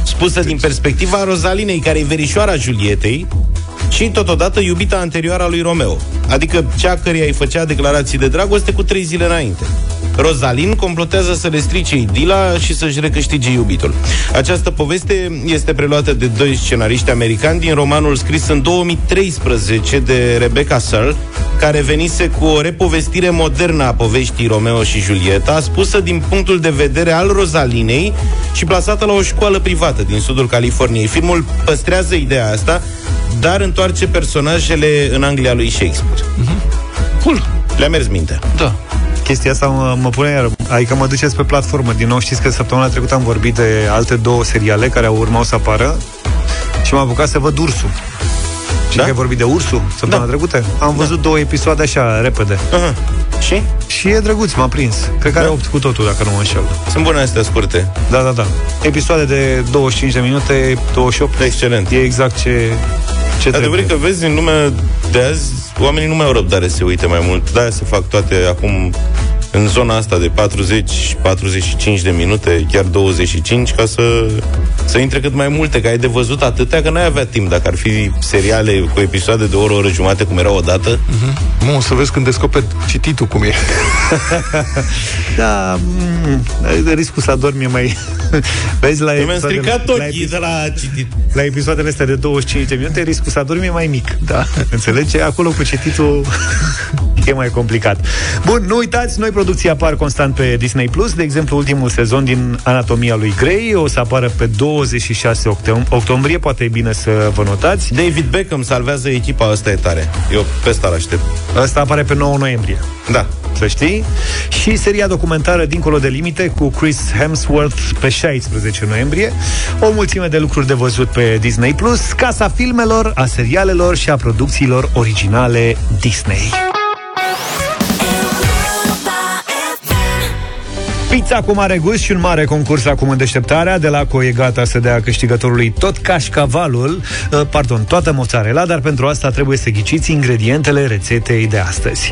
Spusă din perspectiva Rosalinei, care e verișoara Julietei, și totodată iubita anterioară a lui Romeo, adică cea căreia îi făcea declarații de dragoste cu trei zile înainte. Rozalin complotează să le strice idila și să-și recâștige iubitul. Această poveste este preluată de doi scenariști americani din romanul scris în 2013 de Rebecca Searle, care venise cu o repovestire modernă a poveștii Romeo și Julieta, spusă din punctul de vedere al Rosalinei și plasată la o școală privată din sudul Californiei. Filmul păstrează ideea asta, dar întoarce personajele în Anglia lui Shakespeare. Cool. Le-a mers mintea. Da. Chestia asta mă, mă pune iar Adică mă duceți pe platformă Din nou știți că săptămâna trecută am vorbit de alte două seriale Care au urmau să apară Și m-am apucat să văd Ursul Și da? că ai vorbit de Ursul săptămâna da. trecută? Am văzut da. două episoade așa, repede Aha. Și? Și e drăguț, m-a prins Cred că Da. are 8 cu totul, dacă nu mă înșel Sunt bune astea scurte. Da, da, da Episoade de 25 de minute, 28 Excelent. E exact ce, ce Adevărat trebuie că vezi în lumea de azi, oamenii nu mai au răbdare să se uite mai mult. De-aia se fac toate acum în zona asta de 40-45 de minute, chiar 25, ca să, să intre cât mai multe, că ai de văzut atâtea, că n-ai avea timp dacă ar fi seriale cu episoade de o oră, o oră jumate, cum erau odată. Mă, să vezi când descoperi cititul cum e. Da, mm, riscul să adormi e mai... Vezi, la Mi-am episoadele- stricat la ochii epi- de la citit. La episoadele astea de 25 de minute, riscul să adormi e mai mic. Da. Înțelegi? Acolo cu cititul e mai complicat. Bun, nu uitați, noi producții apar constant pe Disney+. Plus. De exemplu, ultimul sezon din Anatomia lui Grey o să apară pe 26 octom- octombrie. Poate e bine să vă notați. David Beckham salvează echipa, asta e tare. Eu pe asta aștept. Asta apare pe 9 noiembrie. Da. Să știi? Și seria documentară Dincolo de limite cu Chris Hemsworth pe 16 noiembrie. O mulțime de lucruri de văzut pe Disney+, Plus, casa filmelor, a serialelor și a producțiilor originale Disney. Pizza cu mare gust și un mare concurs acum în deșteptarea De la Co e gata să dea câștigătorului tot cașcavalul uh, Pardon, toată mozzarella Dar pentru asta trebuie să ghiciți ingredientele rețetei de astăzi.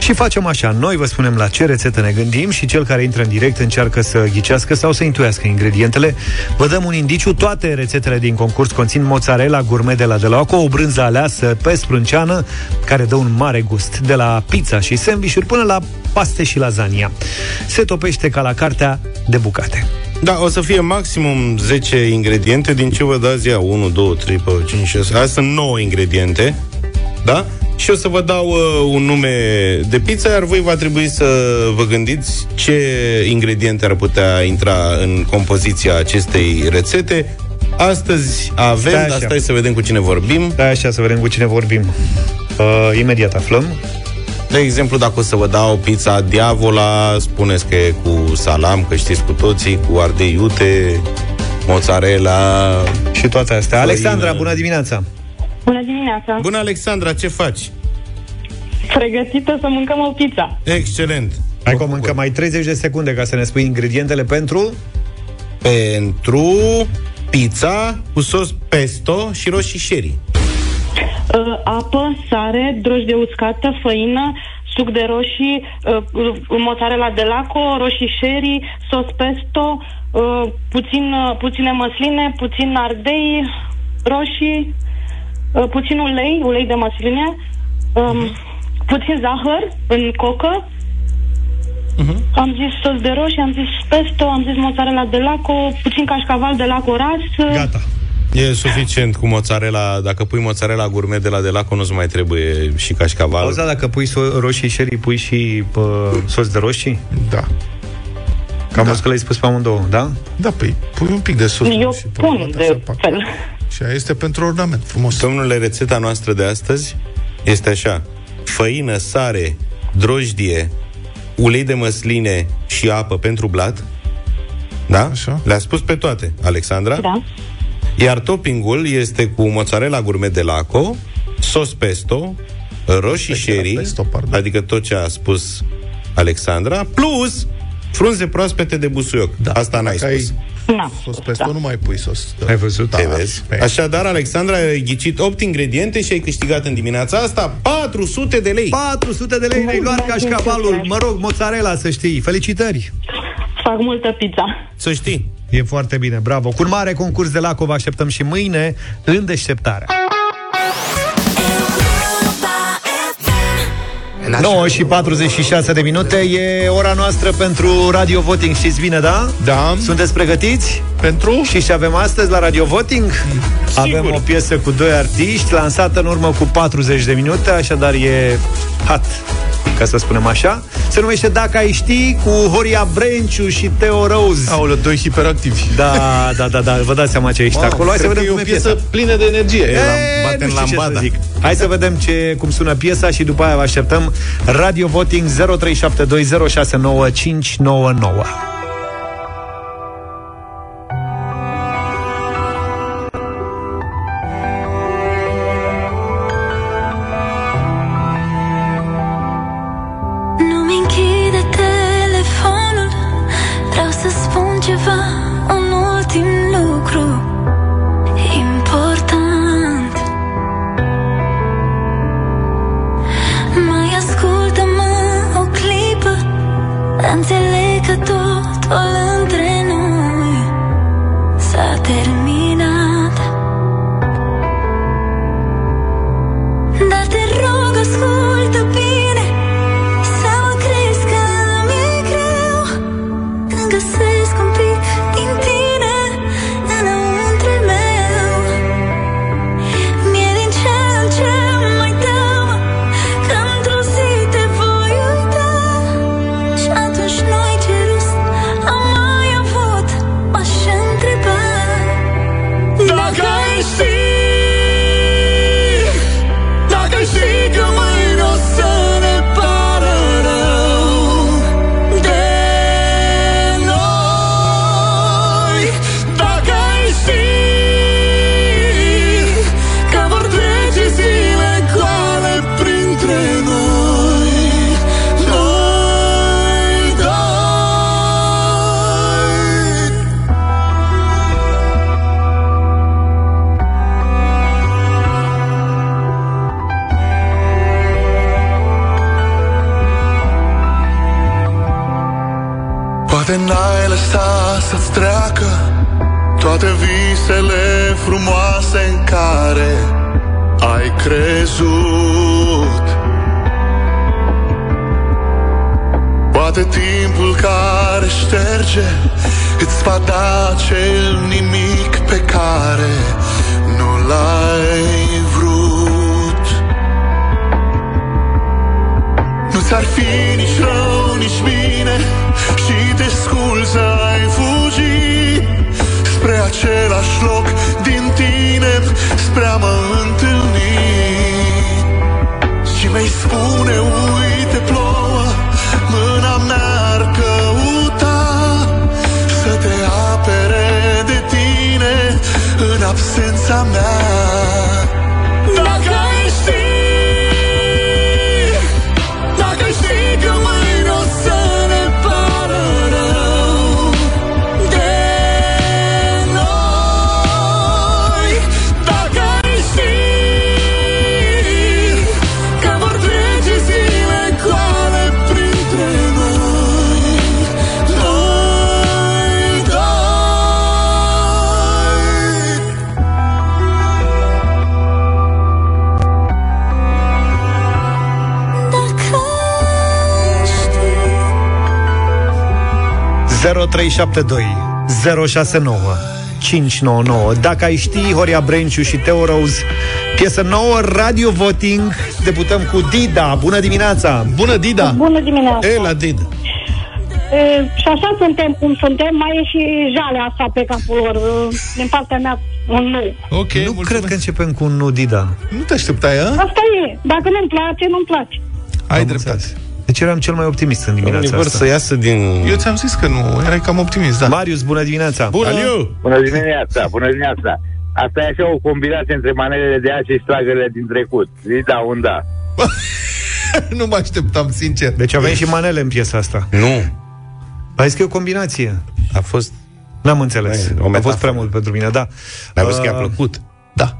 Și facem așa, noi vă spunem la ce rețetă ne gândim Și cel care intră în direct încearcă să ghicească sau să intuiască ingredientele. Vă dăm un indiciu, toate rețetele din concurs conțin mozzarella gourmet de la Delaco O brânză aleasă pe sprânceană Care dă un mare gust De la pizza și sandvișuri până la paste și lasagna Se topește ca la cartea de bucate Da, o să fie maximum 10 ingrediente, din ce vă dați ea 1, 2, 3, 4, 5, 6. Astea sunt 9 ingrediente. Da? Și o să vă dau uh, un nume de pizza, iar voi va trebui să vă gândiți ce ingrediente ar putea intra în compoziția acestei rețete. Astăzi avem, Stai dar așa. stai să vedem cu cine vorbim. Da, așa, să vedem cu cine vorbim uh, Imediat aflăm De exemplu, dacă o să vă dau pizza Diavola, spuneți că e cu salam, că știți cu toții, cu ardei iute, mozzarella... Și toate astea făină. Alexandra, bună dimineața Bună dimineața! Bună, Alexandra, ce faci? Pregătită să mâncăm o pizza. Excelent. Hai că o mâncăm mai 30 de secunde ca să ne spui ingredientele pentru Pentru pizza cu sos pesto și roșii sherry. Uh, apă, sare, drojdie uscată, făină, suc de roșii, uh, mozzarella de laco, roșii sherry, sos pesto, uh, puțin, uh, puține măsline, puțin ardei, roșii, uh, puțin ulei, ulei de măsline, um, puțin zahăr în cocă, am zis sos de roșii, am zis pesto, am zis mozzarella de laco, puțin cașcaval de laco ras. Gata. E suficient cu mozzarella, dacă pui mozzarella gourmet de la Delaco, nu-ți mai trebuie și cașcaval. Auzi, da, dacă pui so- roșii sherry, pui și pă, sos de roșii? Da. Cam da. că l-ai spus pe amândouă, da? Da, păi pui un pic de sos. Eu și pe pun urmă de să facă. fel. Și aia este pentru ornament, frumos. Domnule, rețeta noastră de astăzi este așa. Făină, sare, drojdie, ulei de măsline și apă pentru blat. Da? Așa. Le-a spus pe toate, Alexandra. Da. Iar toppingul este cu mozzarella gourmet de laco, sos pesto, roșii sherry, pesto, pardon. adică tot ce a spus Alexandra, plus frunze proaspete de busuioc. Da. Asta n-ai Dacă ai spus. Na. sos pesto, nu mai pui sos. Ai văzut? Te vezi? Așadar, Alexandra, ai ghicit 8 ingrediente și ai câștigat în dimineața asta 400 de lei. 400 de lei ne-ai luat cașcavalul, mă rog, mozzarella, să știi. Felicitări! Fac multă pizza. Să știi. E foarte bine, bravo. Cu un mare concurs de Laco vă așteptăm și mâine în deșteptarea. 9 și 46 de minute E ora noastră pentru Radio Voting Știți bine, da? Da. Sunteți pregătiți? Pentru? Și ce avem astăzi la Radio Voting? Avem o piesă cu doi artiști Lansată în urmă cu 40 de minute Așadar e hot ca să spunem așa. Se numește Dacă ai ști cu Horia Brenciu și Teo Rose. Aoleu, doi hiperactivi. Da, da, da, da, vă dați seama ce ești Mamă, acolo. Hai să cred vedem că e cum o e piesă piesa. plină de energie. E, batem nu știu ce lambada. să zic. Hai să vedem ce, cum sună piesa și după aia vă așteptăm Radio Voting 0372069599. 0372 069 599 Dacă ai ști, Horia Brenciu și Teo Rose Piesă nouă, Radio Voting Debutăm cu Dida Bună dimineața! Bună, Dida! Bună dimineața! E, la Dida. E, și așa suntem cum suntem, mai e și jalea asta pe capul lor. E, Din partea mea, un nu. Ok, Nu cred că începem cu un nu, Dida Nu te așteptai, a? Asta e. Dacă nu-mi place, nu-mi place. Ai dreptate. Deci eram cel mai optimist în dimineața Vor asta să iasă din... Eu ți-am zis că nu, erai cam optimist, da. Marius, bună dimineața! Bună! Aliu! Bună dimineața, bună dimineața. Asta e așa o combinație între manelele de azi și stragările din trecut. Zi da, un da. nu mă așteptam, sincer. Deci avem și manele în piesa asta Nu. Ai zis că e o combinație A fost... N-am înțeles, Bine, o a fost metaforă. prea mult pentru mine, da Mi-a văzut că i-a Uh, plăcut. Da.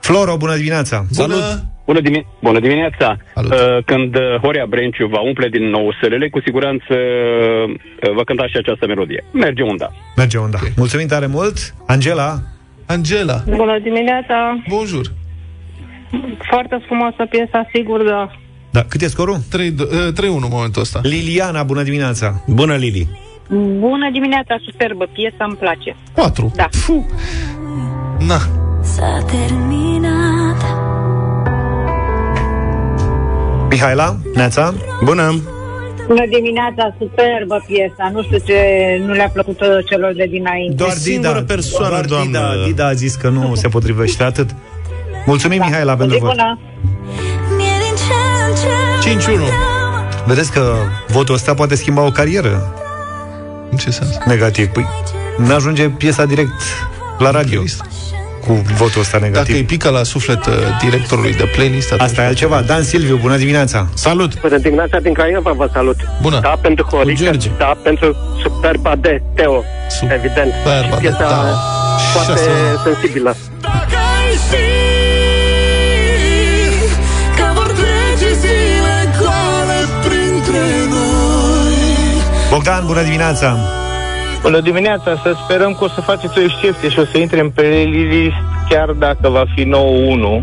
Floro, bună dimineața! Bună! Bună, dimi- Bună dimineața! Salut. Uh, când uh, Horia Brenciu va umple din nou sălele, cu siguranță uh, va cânta și această melodie. Merge unda. Merge unda. Mulțumim tare mult. Angela, Angela, Bună dimineața! bonjour. Foarte frumoasă piesa, sigur, da. da, cât e scorul? 3-1 în momentul ăsta. Liliana, bună dimineața! Bună, Lili. Bună dimineața, superbă, piesa îmi place. 4. Da. Na. S-a terminat Mihaela, Neața? Bună! Bună dimineața, superbă piesa. Nu știu ce nu le-a plăcut uh, celor de dinainte. Doar singură Dida, persoană, doar doamnă. Dida, Dida a zis că nu se potrivește atât. Mulțumim, Mihaela, pentru vot. Bună. Mie din ce în ce 5-1. Vedeți că votul ăsta poate schimba o carieră În ce sens? negativ. Păi, n-ajunge piesa direct la radio cu votul ăsta Dacă negativ. îi pică la suflet uh, directorului de playlist, atunci Asta e altceva. Dan Silviu, bună dimineața! Salut! Bună dimineața din Craiova, vă salut. Bună. Da, pentru Horica, George. da, pentru superba de Teo, evident. Superba de Piesa Teo. foarte Șase. sensibilă. Dacă ai ști Că vor trece zile goale printre noi Bogdan, bună dimineața! Bună dimineața, să sperăm că o să faceți o excepție și o să intre în playlist chiar dacă va fi 9-1.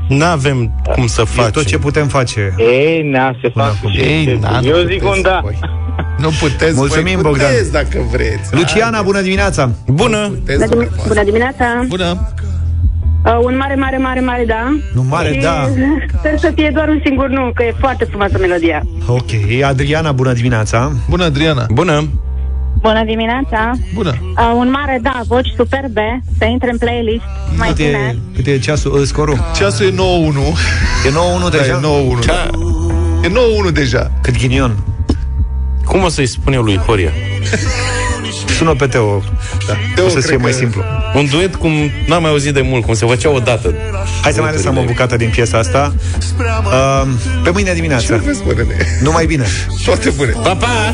N-avem cum să E facem. tot ce putem face. Ei, na, se fac și Ei, excepții. na, nu Eu puteți, zic un da. voi. Nu puteți, Mulțumim, voi Bogdan. puteți dacă vreți. Luciana, bună dimineața! Bună! Puteți, voi. Bună dimineața! Bună! Uh, un mare, mare, mare, mare da. Nu mare, Și da. Sper să fie doar un singur nu, că e foarte frumoasă melodia. Ok, Adriana, bună dimineața! Bună, Adriana! Bună! Bună dimineața! Bună! Uh, un mare da, voci superbe, să intre în playlist, mai Cât bine. e, cât e ceasul, uh, scorul? Ceasul e 9-1. E 9-1 Da, deja? e 9-1. Da. E 9-1 deja. Cât ghinion. Cum o să-i spun eu lui Horia? Sună pe Teo. Da. O să cred fie mai că- simplu. Un duet cum n-am mai auzit de mult, cum se făcea odată. Hai să mai lăsăm o bucată din piesa asta. Uh, pe mâine dimineață. Ce vezi, bă, nene? Numai bine. Toate bune. Pa, pa!